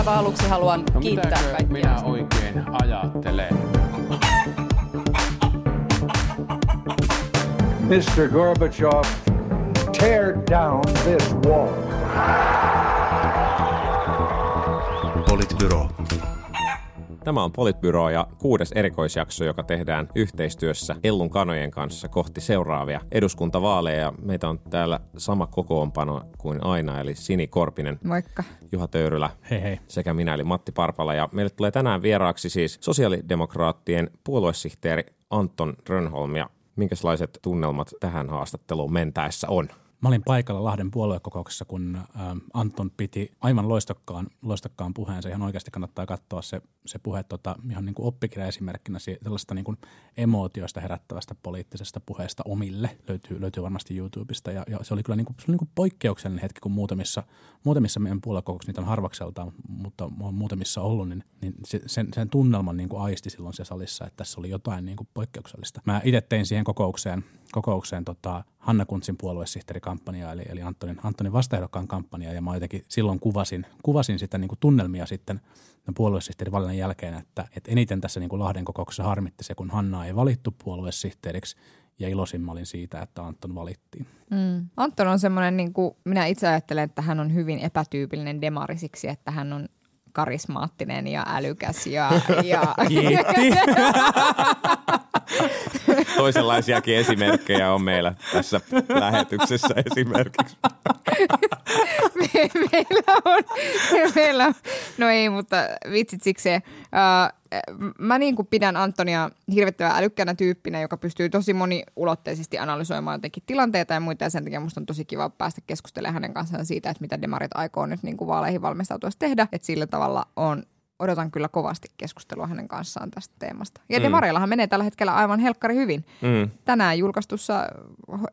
aivan aluksi haluan No kiittää kaikkia. minä oikein ajattelen? Mr. Gorbachev, tear down this wall. Politbyro. Tämä on Politbyro ja kuudes erikoisjakso, joka tehdään yhteistyössä Ellun kanojen kanssa kohti seuraavia eduskuntavaaleja. Meitä on täällä sama kokoonpano kuin aina, eli Sini Korpinen, Moikka. Juha Töyrylä Hei hei. sekä minä eli Matti Parpala. Ja meille tulee tänään vieraaksi siis sosiaalidemokraattien puoluesihteeri Anton Rönholm. Ja minkälaiset tunnelmat tähän haastatteluun mentäessä on? Mä olin paikalla Lahden puoluekokouksessa, kun ähm, Anton piti aivan loistokkaan, loistokkaan puheensa. Ihan oikeasti kannattaa katsoa se, se puhe tota, ihan niin kuin oppikirjaesimerkkinä si- tällaista niin kuin emootioista herättävästä poliittisesta puheesta omille. Löytyy, löytyy varmasti YouTubesta. Ja, ja se oli kyllä niin kuin, se oli niin kuin poikkeuksellinen hetki, kun muutamissa, muutamissa meidän puoluekokouksissa, niitä on harvakseltaan, mutta on muutamissa ollut, niin, niin se, sen, sen tunnelman niin kuin aisti silloin siellä salissa, että tässä oli jotain niin kuin poikkeuksellista. Mä itse tein siihen kokoukseen, kokoukseen tota Hanna Kuntsin puoluesihteerikampanjaa, eli, eli Antonin, Antonin vastaehdokkaan kampanjaa, ja mä jotenkin silloin kuvasin, kuvasin sitä niin kuin tunnelmia sitten puoluesihteerivalinnan jälkeen, että, että eniten tässä niin kuin Lahden kokouksessa harmitti se, kun Hanna ei valittu puoluesihteeriksi, ja iloisin mä olin siitä, että Anton valittiin. Mm. Anton on semmoinen, niin kuin minä itse ajattelen, että hän on hyvin epätyypillinen demari siksi, että hän on karismaattinen ja älykäs ja, ja Kiitti. Toisenlaisiakin esimerkkejä on meillä tässä lähetyksessä esimerkiksi. me, meillä on, meillä on, no ei, mutta vitsit sikseen. Uh, mä niin kuin pidän Antonia hirvittävän älykkäänä tyyppinä, joka pystyy tosi moniulotteisesti analysoimaan jotenkin tilanteita ja muita. Ja sen takia musta on tosi kiva päästä keskustelemaan hänen kanssaan siitä, että mitä demarit aikoo nyt niin kuin vaaleihin valmistautuessa tehdä. Että sillä tavalla on odotan kyllä kovasti keskustelua hänen kanssaan tästä teemasta. Ja mm. Demareillahan menee tällä hetkellä aivan helkkari hyvin. Mm. Tänään julkaistussa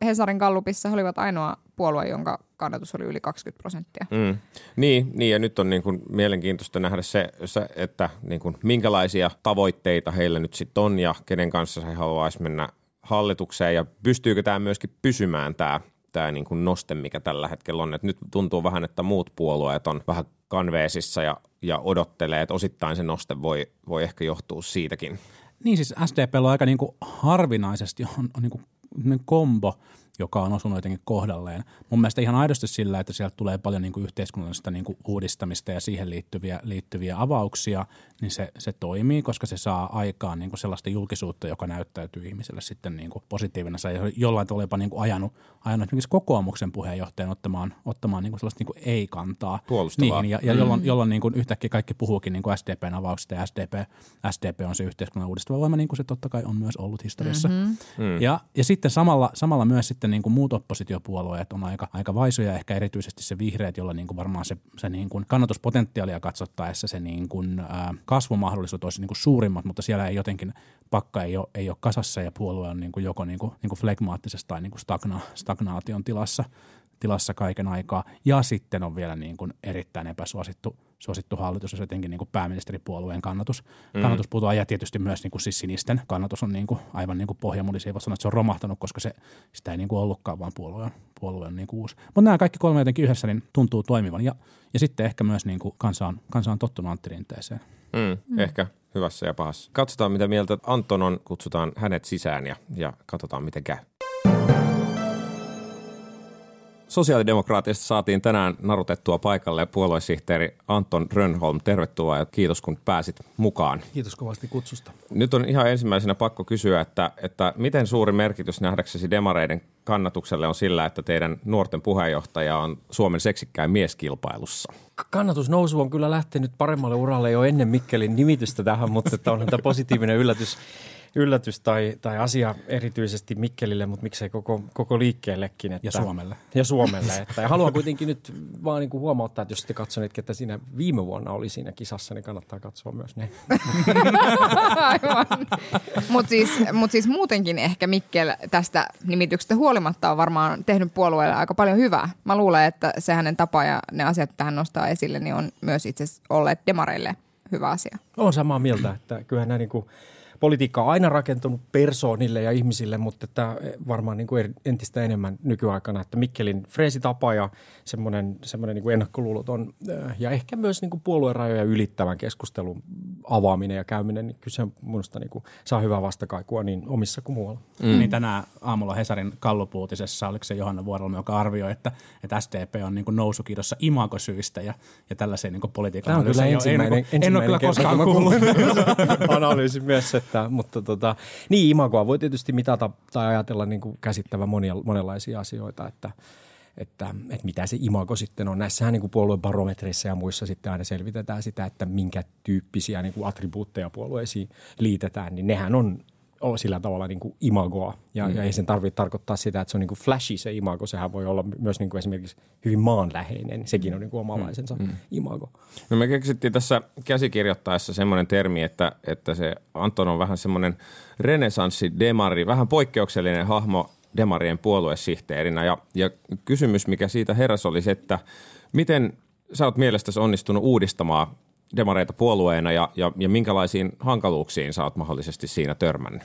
Hesarin Gallupissa he olivat ainoa puolue, jonka kannatus oli yli 20 prosenttia. Mm. Niin, niin, ja nyt on niin kuin mielenkiintoista nähdä se, se että niin kuin minkälaisia tavoitteita heillä nyt sitten on ja kenen kanssa he haluaisi mennä hallitukseen ja pystyykö tämä myöskin pysymään tämä tämä niin kuin noste, mikä tällä hetkellä on. Et nyt tuntuu vähän, että muut puolueet on vähän kanveesissa ja, ja odottelee, että osittain se noste voi, voi ehkä johtua siitäkin. Niin siis SDP on aika niin kuin harvinaisesti on, on niin kuin kombo, joka on osunut jotenkin kohdalleen. Mun mielestä ihan aidosti sillä, että sieltä tulee paljon niin kuin yhteiskunnallista niin kuin uudistamista ja siihen liittyviä, liittyviä avauksia, niin se, se toimii, koska se saa aikaan niin kuin sellaista julkisuutta, joka näyttäytyy ihmiselle sitten niin kuin positiivina. Se jollain tavalla jopa niin kuin ajanut, ajanut esimerkiksi kokoomuksen puheenjohtajan ottamaan, ottamaan niin kuin sellaista niin kuin ei-kantaa. Puolustavaa. Niihin, ja, ja jolloin, jolloin niin kuin yhtäkkiä kaikki puhuukin niin kuin SDPn avauksista ja SDP, SDP on se yhteiskunnan uudistava voima, niin kuin se totta kai on myös ollut historiassa. Mm-hmm. Mm. Ja, ja sitten samalla, samalla myös sitten niin kuin muut oppositiopuolueet on aika, aika vaisuja, ehkä erityisesti se vihreät, jolla niin kuin varmaan se, se niin kuin kannatuspotentiaalia katsottaessa se niin kuin, ää, kasvumahdollisuudet olisi niin kuin suurimmat, mutta siellä ei jotenkin pakka ei ole, ei ole kasassa ja puolue on niin kuin joko niin kuin, niin kuin flegmaattisessa tai niin kuin stagna, stagnaation tilassa tilassa kaiken aikaa. Ja sitten on vielä niin kuin erittäin epäsuosittu suosittu hallitus, jos jotenkin niin kuin pääministeripuolueen kannatus, mm. kannatus putoaa. Ja tietysti myös niin kuin siis sinisten kannatus on niin kuin aivan niin kuin pohjamudisia. Ei voi sanoa, että se on romahtanut, koska se, sitä ei niin kuin ollutkaan, vaan puolue on, puolue on niin kuin uusi. Mutta nämä kaikki kolme jotenkin yhdessä niin tuntuu toimivan. Ja, ja sitten ehkä myös niin kuin kansa, on, kansa on tottunut Antti Rinteeseen. Mm, mm. Ehkä hyvässä ja pahassa. Katsotaan, mitä mieltä Anton on. Kutsutaan hänet sisään ja, ja katsotaan, miten käy. Sosiaalidemokraatista saatiin tänään narutettua paikalle puoluesihteeri Anton Rönholm. Tervetuloa ja kiitos kun pääsit mukaan. Kiitos kovasti kutsusta. Nyt on ihan ensimmäisenä pakko kysyä, että, että miten suuri merkitys nähdäksesi demareiden kannatukselle on sillä, että teidän nuorten puheenjohtaja on Suomen seksikkäin mieskilpailussa? Kannatusnousu on kyllä lähtenyt paremmalle uralle jo ennen Mikkelin nimitystä tähän, mutta että onhan tämä positiivinen yllätys yllätys tai, tai asia erityisesti Mikkelille, mutta miksei koko, koko liikkeellekin. Että, ja Suomelle. Ja Suomelle. Että, ja haluan kuitenkin nyt vaan niin kuin huomauttaa, että jos te katsoneet, että siinä viime vuonna oli siinä kisassa, niin kannattaa katsoa myös ne. Aivan. Mutta siis, mut siis muutenkin ehkä Mikkel tästä nimityksestä huolimatta on varmaan tehnyt puolueelle aika paljon hyvää. Mä luulen, että se hänen tapa ja ne asiat, mitä hän nostaa esille, niin on myös itse olleet demareille hyvä asia. Olen samaa mieltä, että kyllähän nämä niin kuin politiikka on aina rakentunut persoonille ja ihmisille, mutta että varmaan niin kuin entistä enemmän nykyaikana, että Mikkelin freesitapa ja semmoinen, semmoinen niin kuin ennakkoluuloton ja ehkä myös niin kuin puoluerajoja ylittävän keskustelun avaaminen ja käyminen, niin kyllä se minusta niin kuin saa hyvää vastakaikua niin omissa kuin muualla. Mm. Niin tänään aamulla Hesarin kallupuutisessa, oliko se Johanna Vuorelma, joka arvioi, että, että SDP on niin kuin nousukiidossa imagosyistä ja, ja tällaiseen niin politiikan Tämä on kyllä ensimmäinen, ei, ensimmäinen en ole kyllä koskaan kuullut. analyysi myös, että, mutta tota, niin imagoa voi tietysti mitata tai ajatella niin kuin käsittävä monia, monenlaisia asioita, että että, että mitä se imago sitten on. Näissähän niin puoluebarometreissa ja muissa sitten aina selvitetään sitä, että minkä tyyppisiä niin kuin attribuutteja puolueisiin liitetään, niin nehän on sillä tavalla niin kuin imagoa. Ja, mm. ja ei sen tarvitse tarkoittaa sitä, että se on niin kuin flashy se imago. Sehän voi olla myös niin kuin esimerkiksi hyvin maanläheinen. Sekin on niin kuin omalaisensa mm. imago. No me keksittiin tässä käsikirjoittaessa semmoinen termi, että, että se Anton on vähän semmoinen renesanssi-demari, vähän poikkeuksellinen hahmo demarien puoluesihteerinä. Ja, ja kysymys, mikä siitä heräs oli se, että miten sä oot mielestäsi onnistunut uudistamaan demareita puolueena ja, ja, ja minkälaisiin hankaluuksiin sä oot mahdollisesti siinä törmännyt?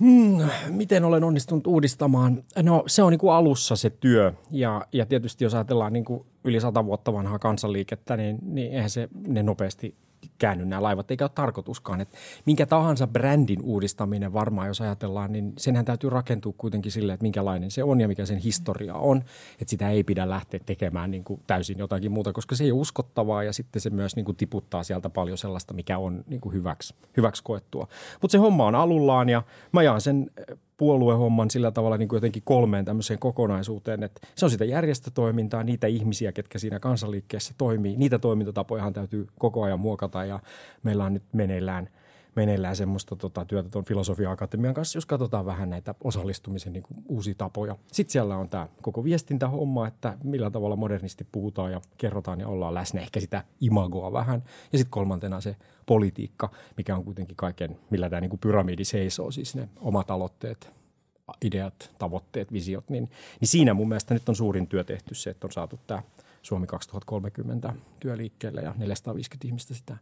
Hmm, miten olen onnistunut uudistamaan? No se on niin kuin alussa se työ ja, ja tietysti jos ajatellaan niin kuin yli sata vuotta vanhaa kansanliikettä, niin, niin eihän se ne nopeasti käänny nämä laivat, eikä ole tarkoituskaan. Että minkä tahansa brändin uudistaminen varmaan, jos ajatellaan, niin senhän täytyy rakentua kuitenkin sille, että minkälainen se on ja mikä sen historia on. Että sitä ei pidä lähteä tekemään niin kuin täysin jotakin muuta, koska se ei ole uskottavaa ja sitten se myös niin kuin tiputtaa sieltä paljon sellaista, mikä on niin kuin hyväksi, hyväksi koettua. Mutta se homma on alullaan ja mä jaan sen puoluehomman sillä tavalla niin kuin jotenkin kolmeen tämmöiseen kokonaisuuteen, että se on sitä järjestötoimintaa, niitä ihmisiä, ketkä siinä kansanliikkeessä toimii, niitä toimintatapojahan täytyy koko ajan muokata ja meillä on nyt meneillään – meneillään semmoista tota, työtä tuon filosofia-akatemian kanssa, jos katsotaan vähän näitä osallistumisen niin kuin, uusia tapoja. Sitten siellä on tämä koko viestintähomma, että millä tavalla modernisti puhutaan ja kerrotaan ja ollaan läsnä, ehkä sitä imagoa vähän. Ja sitten kolmantena se politiikka, mikä on kuitenkin kaiken, millä tämä niin kuin pyramidi seisoo, siis ne omat aloitteet, ideat, tavoitteet, visiot, niin, niin siinä mun mielestä nyt on suurin työ tehty se, että on saatu tämä Suomi 2030 työliikkeelle ja 450 ihmistä sitä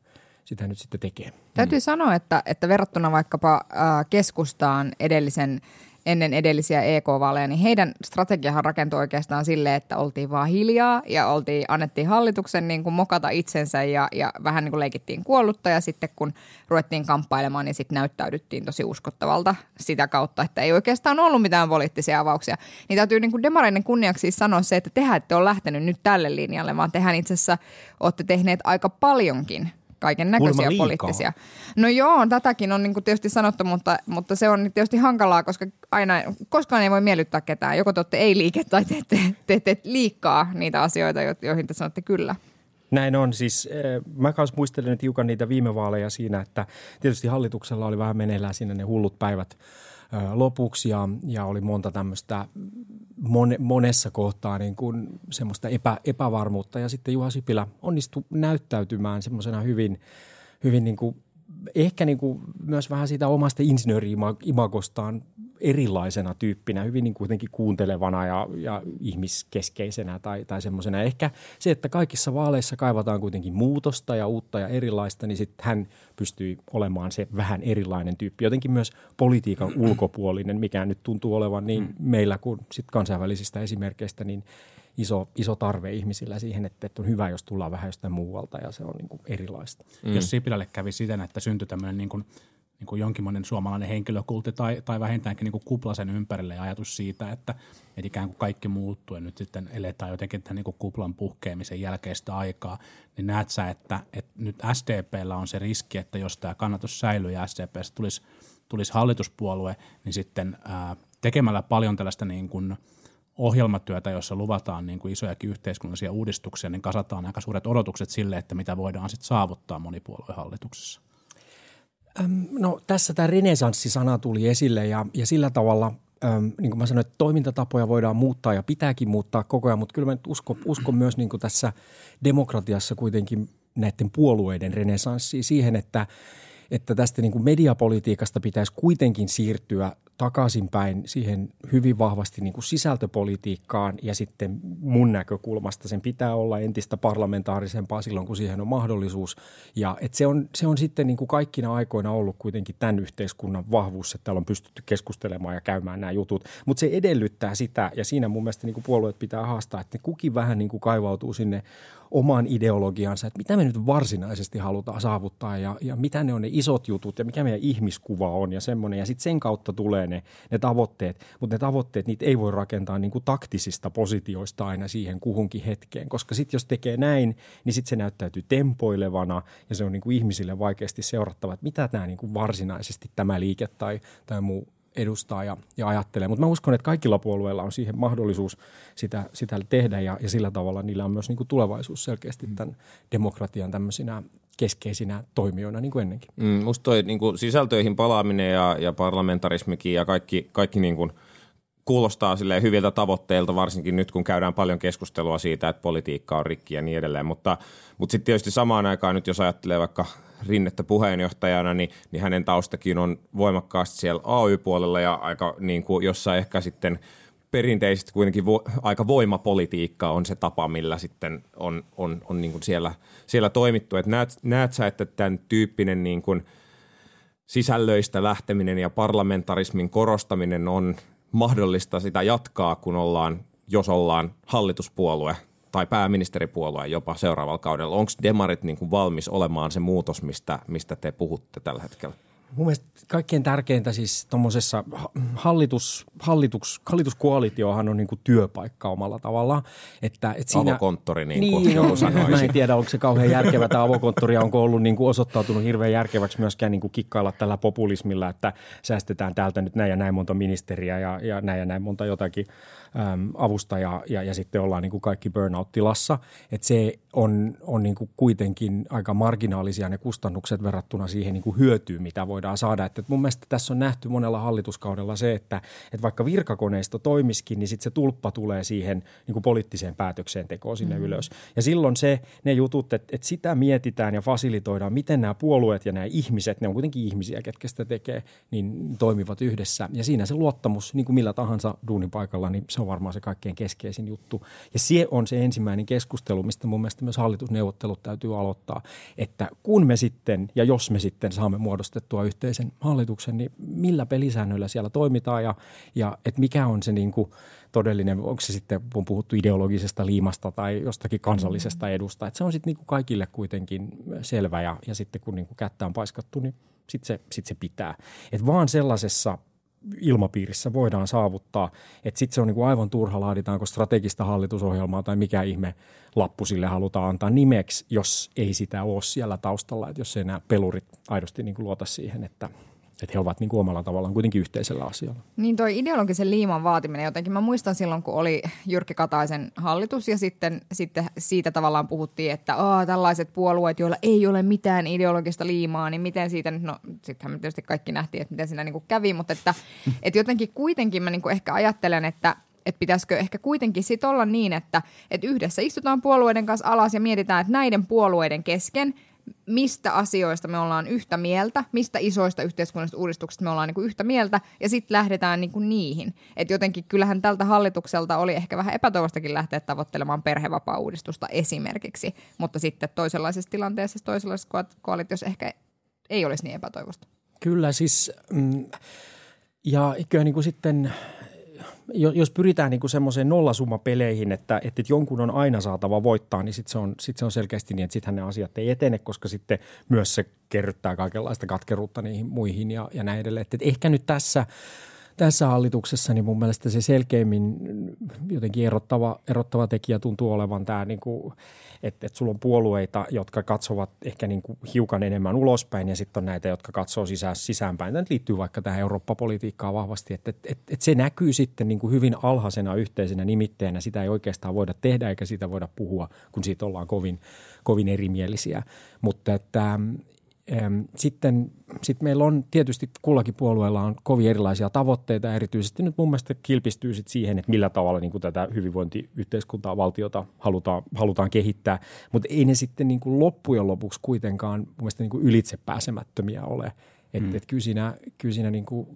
sitä nyt sitten tekee. Täytyy mm. sanoa, että, että verrattuna vaikkapa äh, keskustaan edellisen ennen edellisiä EK-vaaleja, niin heidän strategiahan rakentui oikeastaan sille, että oltiin vaan hiljaa ja oltiin, annettiin hallituksen niin kuin mokata itsensä ja, ja vähän niin kuin leikittiin kuollutta ja sitten kun ruvettiin kamppailemaan, niin sitten näyttäydyttiin tosi uskottavalta sitä kautta, että ei oikeastaan ollut mitään poliittisia avauksia. Niin täytyy niin kuin demareiden kunniaksi siis sanoa se, että tehän ette ole lähtenyt nyt tälle linjalle, vaan tehän itse asiassa olette tehneet aika paljonkin kaiken näköisiä poliittisia. No joo, tätäkin on niin kuin tietysti sanottu, mutta, mutta se on tietysti hankalaa, koska aina, koskaan ei voi miellyttää ketään. Joko te olette ei-liike tai te teette te, liikaa niitä asioita, joihin te sanotte kyllä. Näin on. Siis eh, mä kanssa muistelen nyt hiukan niitä viime vaaleja siinä, että tietysti hallituksella oli vähän meneillään siinä ne hullut päivät lopuksi ja, ja oli monta tämmöistä mon, monessa kohtaa niin kuin semmoista epä, epävarmuutta. Ja sitten Juha Sipilä onnistui näyttäytymään semmoisena hyvin, hyvin niin kuin, ehkä niin kuin myös vähän siitä omasta insinööri-imagostaan erilaisena tyyppinä, hyvin niin kuitenkin kuuntelevana ja, ja ihmiskeskeisenä tai, tai semmoisena. Ehkä se, että kaikissa vaaleissa kaivataan kuitenkin muutosta ja uutta ja erilaista, niin sitten hän pystyi olemaan se vähän erilainen tyyppi. Jotenkin myös politiikan ulkopuolinen, mikä nyt tuntuu olevan niin mm. meillä kuin sit kansainvälisistä esimerkkeistä, niin iso, iso tarve ihmisillä siihen, että, että on hyvä, jos tullaan vähän jostain muualta ja se on niin kuin erilaista. Mm. Jos Sipilälle kävi siten, että syntyi tämmöinen niin kuin – niin kuin jonkinlainen suomalainen henkilökultti tai, tai vähintäänkin niin kuin kupla sen ympärille ja ajatus siitä, että, että ikään kuin kaikki muuttuu ja nyt sitten eletään jotenkin tämän niin kuin kuplan puhkeamisen jälkeistä aikaa, niin näet sä, että, että nyt SDPllä on se riski, että jos tämä kannatus säilyy ja SDPstä tulisi, tulisi hallituspuolue, niin sitten ää, tekemällä paljon tällaista niin kuin ohjelmatyötä, jossa luvataan niin kuin isojakin yhteiskunnallisia uudistuksia, niin kasataan aika suuret odotukset sille, että mitä voidaan sitten saavuttaa monipuoluehallituksessa. No tässä tämä renesanssisana tuli esille ja, ja sillä tavalla, äm, niin kuin mä sanoin, että toimintatapoja voidaan muuttaa ja pitääkin muuttaa koko ajan, mutta kyllä mä nyt uskon, uskon myös niin kuin tässä demokratiassa kuitenkin näiden puolueiden renesanssiin siihen, että että tästä niin kuin mediapolitiikasta pitäisi kuitenkin siirtyä takaisinpäin siihen hyvin vahvasti niin kuin sisältöpolitiikkaan ja sitten mun näkökulmasta sen pitää olla entistä parlamentaarisempaa silloin, kun siihen on mahdollisuus. Ja että se, on, se on sitten niin kuin kaikkina aikoina ollut kuitenkin tämän yhteiskunnan vahvuus, että täällä on pystytty keskustelemaan ja käymään nämä jutut. Mutta se edellyttää sitä ja siinä mun mielestä niin kuin puolueet pitää haastaa, että kukin vähän niin kuin kaivautuu sinne oman ideologiansa, että mitä me nyt varsinaisesti halutaan saavuttaa ja, ja mitä ne on ne isot jutut ja mikä meidän ihmiskuva on ja semmoinen. Ja sitten sen kautta tulee ne, ne tavoitteet, mutta ne tavoitteet, niitä ei voi rakentaa niin kuin taktisista positioista aina siihen kuhunkin hetkeen, koska sitten jos tekee näin, niin sitten se näyttäytyy tempoilevana ja se on niin kuin ihmisille vaikeasti seurattava, että mitä tämä niin kuin varsinaisesti tämä liike tai, tai muu edustaa ja, ja ajattelee. Mutta mä uskon, että kaikilla puolueilla on siihen mahdollisuus sitä, sitä tehdä ja, ja sillä tavalla niillä on myös niin kuin tulevaisuus selkeästi tämän demokratian tämmöisinä keskeisinä toimijoina niin kuin ennenkin. Mm, musta toi niin kuin sisältöihin palaaminen ja, ja parlamentarismikin ja kaikki, kaikki niin kuin kuulostaa sille hyviltä tavoitteilta, varsinkin nyt kun käydään paljon keskustelua siitä, että politiikka on rikki ja niin edelleen. Mutta, mutta sitten tietysti samaan aikaan nyt, jos ajattelee vaikka Rinnettä puheenjohtajana, niin, niin hänen taustakin on voimakkaasti siellä AY-puolella ja aika niin kuin jossain ehkä sitten perinteisesti kuitenkin vo, aika voimapolitiikka on se tapa, millä sitten on, on, on niin kuin siellä, siellä toimittu. Et näet, näet sä, että tämän tyyppinen niin kuin sisällöistä lähteminen ja parlamentarismin korostaminen on mahdollista sitä jatkaa, kun ollaan, jos ollaan hallituspuolue – tai pääministeripuolue jopa seuraavalla kaudella. Onko demarit niin kuin valmis olemaan se muutos, mistä, mistä te puhutte tällä hetkellä? Mun mielestä kaikkein tärkeintä siis tuommoisessa hallitus, hallitus, hallituskoalitiohan on niin kuin työpaikka omalla tavalla. Että, että siinä, avokonttori niin kuin niin, joku sanoisi. Mä en tiedä, onko se kauhean järkevä tämä avokonttori, onko ollut niin kuin osoittautunut hirveän järkeväksi myöskään niin kuin kikkailla tällä populismilla, että säästetään täältä nyt näin ja näin monta ministeriä ja, ja näin ja näin monta jotakin äm, avustajaa ja, ja sitten ollaan niin kuin kaikki burnout-tilassa. Että se on, on niin kuin kuitenkin aika marginaalisia ne kustannukset verrattuna siihen niin kuin hyötyyn, mitä voidaan saada. Että mun mielestä tässä on nähty monella hallituskaudella se, että, että vaikka virkakoneisto toimiskin, niin sitten se tulppa tulee siihen niin kuin poliittiseen päätöksentekoon sinne mm. ylös. Ja silloin se, ne jutut, että, että sitä mietitään ja fasilitoidaan, miten nämä puolueet ja nämä ihmiset, ne on kuitenkin ihmisiä, ketkä sitä tekee, niin toimivat yhdessä. Ja siinä se luottamus, niin kuin millä tahansa duunipaikalla, niin se on varmaan se kaikkein keskeisin juttu. Ja se on se ensimmäinen keskustelu, mistä mun mielestä myös hallitusneuvottelut täytyy aloittaa, että kun me sitten ja jos me sitten saamme muodostettua yhteisen hallituksen, niin millä pelisäännöillä siellä toimitaan ja, ja että mikä on se niin kuin todellinen, onko se sitten, kun puhuttu ideologisesta liimasta tai jostakin kansallisesta edusta, että se on sitten niin kuin kaikille kuitenkin selvä ja, ja sitten kun niin kuin kättä on paiskattu, niin sitten se, sit se pitää. Et vaan sellaisessa ilmapiirissä voidaan saavuttaa. Että sitten se on niinku aivan turha, laaditaanko strategista hallitusohjelmaa tai mikä ihme lappu sille halutaan antaa nimeksi, jos ei sitä ole siellä taustalla. Että jos ei nämä pelurit aidosti niinku luota siihen, että – että he ovat niin kuin omalla tavallaan kuitenkin yhteisellä asialla. Niin toi ideologisen liiman vaatiminen jotenkin. Mä muistan silloin, kun oli Jyrki Kataisen hallitus ja sitten, sitten siitä tavallaan puhuttiin, että Aa, tällaiset puolueet, joilla ei ole mitään ideologista liimaa, niin miten siitä nyt, no sittenhän me tietysti kaikki nähtiin, että miten siinä niin kuin kävi, mutta että, että jotenkin kuitenkin mä niin kuin ehkä ajattelen, että että pitäisikö ehkä kuitenkin sit olla niin, että, että yhdessä istutaan puolueiden kanssa alas ja mietitään, että näiden puolueiden kesken – mistä asioista me ollaan yhtä mieltä, mistä isoista yhteiskunnallisista uudistuksista me ollaan niin kuin yhtä mieltä, ja sitten lähdetään niin kuin niihin. Et jotenkin kyllähän tältä hallitukselta oli ehkä vähän epätoivostakin lähteä tavoittelemaan perhevapaa-uudistusta esimerkiksi, mutta sitten toisenlaisessa tilanteessa, toisenlaisessa koalitiossa ehkä ei olisi niin epätoivosta. Kyllä siis, mm, ja kyllä niin kuin sitten jos pyritään niin semmoiseen nollasummapeleihin, että, että jonkun on aina saatava voittaa, niin sitten se, on, sit se on selkeästi niin, että sittenhän ne asiat ei etene, koska sitten myös se kerryttää kaikenlaista katkeruutta niihin muihin ja, ja näin edelleen. Että ehkä nyt tässä – tässä hallituksessa niin mun mielestä se selkeimmin jotenkin erottava, erottava tekijä tuntuu olevan tämä, niin kuin, että, että sulla on puolueita, jotka katsovat ehkä niin kuin hiukan enemmän ulospäin ja sitten on näitä, jotka katsoo sisään, sisäänpäin. Tämä liittyy vaikka tähän Eurooppa-politiikkaan vahvasti, että, että, että, että se näkyy sitten niin kuin hyvin alhaisena yhteisenä nimitteenä. Sitä ei oikeastaan voida tehdä eikä siitä voida puhua, kun siitä ollaan kovin, kovin erimielisiä. Mutta että sitten sit meillä on tietysti kullakin puolueella on kovin erilaisia tavoitteita. Erityisesti nyt mun mielestä kilpistyy sit siihen, että millä tavalla niin kuin tätä hyvinvointiyhteiskuntaa, valtiota halutaan, halutaan kehittää. Mutta ei ne sitten niin kuin loppujen lopuksi kuitenkaan mun mielestä niin kuin ylitsepääsemättömiä ole. Että mm. et kyllä siinä, kyllä siinä niin kuin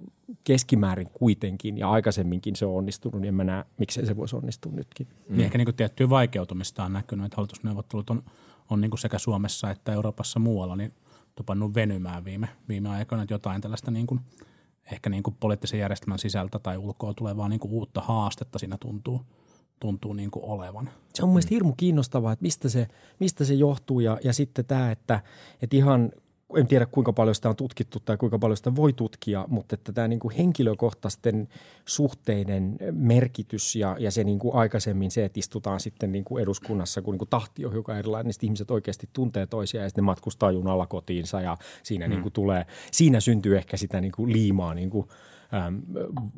keskimäärin kuitenkin ja aikaisemminkin se on onnistunut, niin en mä näe, miksei se voisi onnistua nytkin. Mm. Niin ehkä niin kuin tiettyä vaikeutumista on näkynyt, että hallitusneuvottelut on, on niin kuin sekä Suomessa että Euroopassa muualla niin tupannut venymään viime, viime aikoina, että jotain tällaista niin kuin, ehkä niin kuin poliittisen järjestelmän sisältä tai ulkoa tulevaa niin kuin uutta haastetta siinä tuntuu, tuntuu niin kuin olevan. Se on mielestäni hirmu kiinnostavaa, että mistä se, mistä se johtuu ja, ja sitten tämä, että, että ihan en tiedä kuinka paljon sitä on tutkittu tai kuinka paljon sitä voi tutkia, mutta että tämä niin kuin henkilökohtaisten suhteiden merkitys ja, ja se niin kuin aikaisemmin se, että istutaan sitten niin kuin eduskunnassa, kun niin kuin tahti on hiukan erilainen, niin ihmiset oikeasti tuntee toisiaan ja sitten ne matkustaa junalla kotiinsa ja siinä, mm. niin kuin tulee, siinä syntyy ehkä sitä niin kuin liimaa, niin kuin, ähm,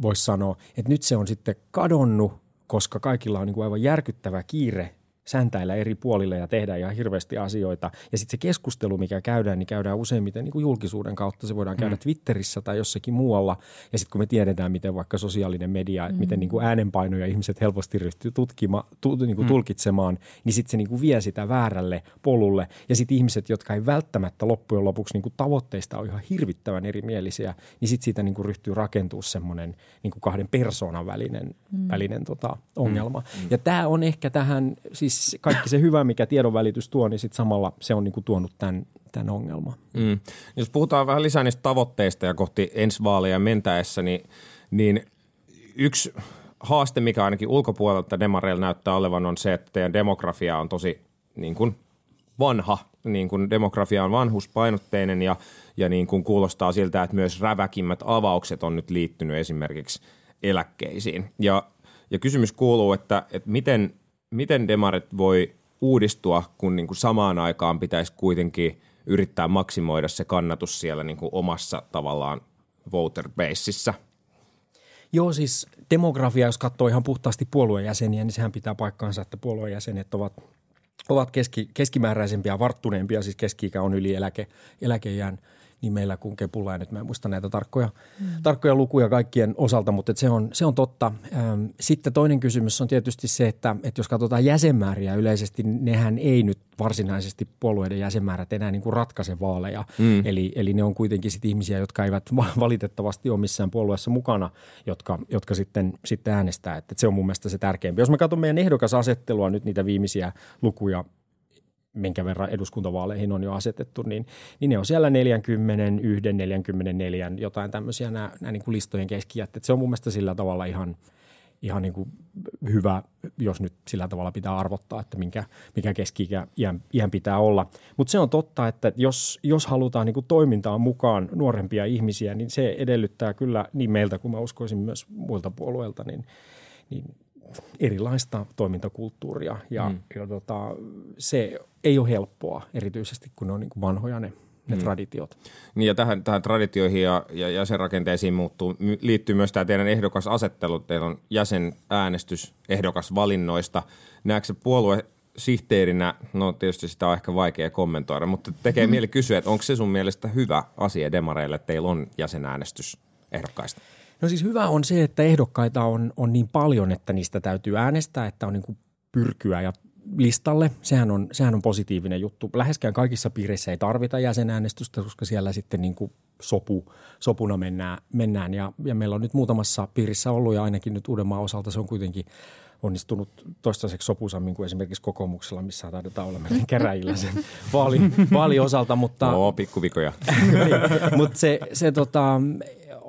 voisi sanoa, että nyt se on sitten kadonnut, koska kaikilla on niin kuin aivan järkyttävä kiire säntäillä eri puolille ja tehdä ihan hirveästi asioita. Ja sitten se keskustelu, mikä käydään, niin käydään useimmiten niin kuin julkisuuden kautta. Se voidaan käydä mm. Twitterissä tai jossakin muualla. Ja sitten kun me tiedetään, miten vaikka sosiaalinen media, että mm. miten niin kuin äänenpainoja ihmiset helposti ryhtyy tutkima, tu, niin kuin mm. tulkitsemaan, niin sitten se niin kuin vie sitä väärälle polulle. Ja sitten ihmiset, jotka ei välttämättä loppujen lopuksi niin kuin tavoitteista ole ihan hirvittävän erimielisiä, niin sitten siitä niin kuin ryhtyy rakentuu semmoinen niin kuin kahden persoonan välinen, mm. välinen tota, ongelma. Mm. Ja tämä on ehkä tähän, siis kaikki se hyvä, mikä tiedonvälitys tuo, niin sitten samalla se on niinku tuonut tämän, tämän ongelman. Mm. Jos puhutaan vähän lisää niistä tavoitteista ja kohti ensi vaaleja mentäessä, niin, niin yksi haaste, mikä ainakin ulkopuolelta demareilla näyttää olevan, on se, että teidän demografia on tosi niin kuin vanha. Niin kuin demografia on vanhuspainotteinen ja, ja niin kuin kuulostaa siltä, että myös räväkimmät avaukset on nyt liittynyt esimerkiksi eläkkeisiin. Ja, ja kysymys kuuluu, että, että miten miten demarit voi uudistua, kun niin kuin samaan aikaan pitäisi kuitenkin yrittää maksimoida se kannatus siellä niin kuin omassa tavallaan voter baseissa? Joo, siis demografia, jos katsoo ihan puhtaasti puoluejäseniä, niin sehän pitää paikkaansa, että puoluejäsenet ovat, ovat keski, keskimääräisempiä, varttuneempia, siis keski on yli eläke, eläkeijän – niin meillä kuin Kepulla, ja nyt mä en muista näitä tarkkoja, mm. tarkkoja lukuja kaikkien osalta, mutta se on, se on totta. Sitten toinen kysymys on tietysti se, että, että jos katsotaan jäsenmääriä yleisesti, nehän ei nyt varsinaisesti puolueiden jäsenmäärät enää niin kuin ratkaise vaaleja. Mm. Eli, eli ne on kuitenkin sit ihmisiä, jotka eivät valitettavasti ole missään puolueessa mukana, jotka, jotka sitten, sitten äänestää. Että se on mun mielestä se tärkeämpi. Jos me katsomme meidän ehdokasasettelua nyt niitä viimeisiä lukuja minkä verran eduskuntavaaleihin on jo asetettu, niin, niin ne on siellä 40, 1, 44, jotain tämmöisiä nämä, nämä niin kuin listojen keskijätteet. Se on mun mielestä sillä tavalla ihan, ihan niin kuin hyvä, jos nyt sillä tavalla pitää arvottaa, että minkä, mikä keski iän, iän pitää olla. Mutta se on totta, että jos, jos halutaan niin kuin toimintaan mukaan nuorempia ihmisiä, niin se edellyttää kyllä niin meiltä kuin mä uskoisin myös muilta puolueilta, niin, niin erilaista toimintakulttuuria ja, mm. ja tota, se ei ole helppoa erityisesti, kun ne on niin kuin vanhoja ne, ne mm. traditiot. Niin ja tähän, tähän traditioihin ja, ja jäsenrakenteisiin muuttuu, liittyy myös tämä teidän ehdokasasettelu. Teillä on jäsenäänestys ehdokasvalinnoista. Näetkö se puolue sihteerinä, no tietysti sitä on ehkä vaikea kommentoida, mutta tekee mieli kysyä, että onko se sun mielestä hyvä asia demareille, että teillä on jäsenäänestys ehdokkaista? No siis hyvä on se, että ehdokkaita on, on niin paljon, että niistä täytyy äänestää, että on niin kuin pyrkyä ja listalle. Sehän on, sehän on positiivinen juttu. Läheskään kaikissa piireissä ei tarvita jäsenäänestystä, koska siellä sitten niin kuin sopu, sopuna mennään. mennään. Ja, ja meillä on nyt muutamassa piirissä ollut ja ainakin nyt Uudenmaan osalta se on kuitenkin onnistunut toistaiseksi sopusammin kuin esimerkiksi kokoomuksella, missä taidetaan olla meidän keräjillä sen vaali, vaaliosalta. Mutta, no, pikkuvikoja. niin, mutta se, se tota,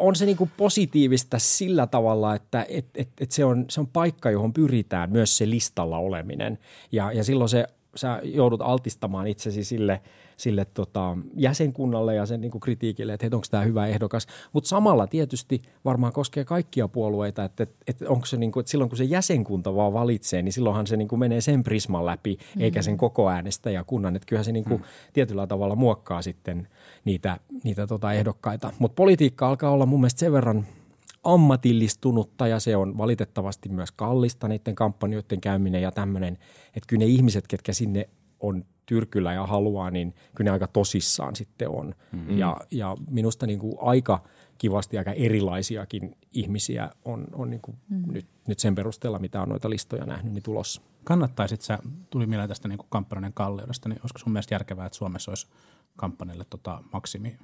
on se niinku positiivista sillä tavalla, että et, et, et se, on, se on paikka, johon pyritään myös se listalla oleminen. Ja, ja silloin se, sä joudut altistamaan itsesi sille, sille tota, jäsenkunnalle ja sen niinku kritiikille, että onko tämä hyvä ehdokas. Mutta samalla tietysti varmaan koskee kaikkia puolueita, että, että, onko se niinku, että silloin kun se jäsenkunta vaan valitsee, niin silloinhan se niinku menee sen prisman läpi, mm-hmm. eikä sen koko äänestäjäkunnan. Että kyllähän se niinku mm. tietyllä tavalla muokkaa sitten – niitä, niitä tota ehdokkaita. Mutta politiikka alkaa olla mun mielestä sen verran ammatillistunutta ja se on valitettavasti myös kallista niiden kampanjoiden käyminen ja tämmöinen, että kyllä ne ihmiset, ketkä sinne on tyrkyllä ja haluaa, niin kyllä ne aika tosissaan sitten on. Mm-hmm. Ja, ja minusta niin kuin aika kivasti aika erilaisiakin ihmisiä on, on niin kuin mm. nyt, nyt sen perusteella, mitä on noita listoja nähnyt, niin tulossa. Kannattaisit sä, tuli mieleen tästä niin kampanjan kalleudesta, niin olisiko sun mielestä järkevää, että Suomessa olisi kampanjalle tota maksimi,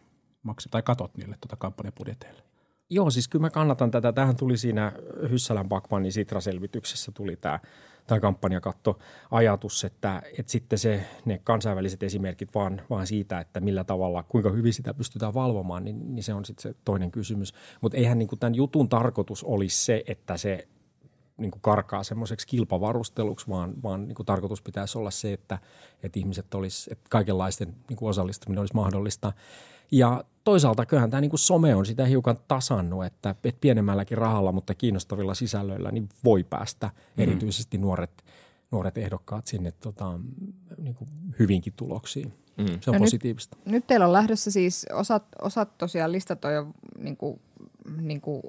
maksimi, tai katot niille tota kampanjapudjeteille? Joo, siis kyllä mä kannatan tätä. Tähän tuli siinä Hyssälän Bakmanin Sitra-selvityksessä tuli tämä, tämä kampanjakatto-ajatus, että, että sitten se, ne kansainväliset esimerkit vaan, vaan siitä, että millä tavalla, kuinka hyvin sitä pystytään valvomaan, niin, niin se on sitten se toinen kysymys. Mutta eihän niin kuin tämän jutun tarkoitus olisi se, että se niin kuin karkaa semmoiseksi kilpavarusteluksi, vaan, vaan niin kuin tarkoitus pitäisi olla se, että, että ihmiset olisi, että kaikenlaisten niin kuin osallistuminen olisi mahdollista. Ja toisaalta kyllähän tämä niin kuin some on sitä hiukan tasannut, että, että pienemmälläkin rahalla, mutta kiinnostavilla sisällöillä niin voi päästä mm. erityisesti nuoret, nuoret ehdokkaat sinne tota, niin kuin hyvinkin tuloksiin. Mm. Se on ja positiivista. Nyt, nyt teillä on lähdössä siis, osat, osat tosiaan listat on jo niin kuin, niin kuin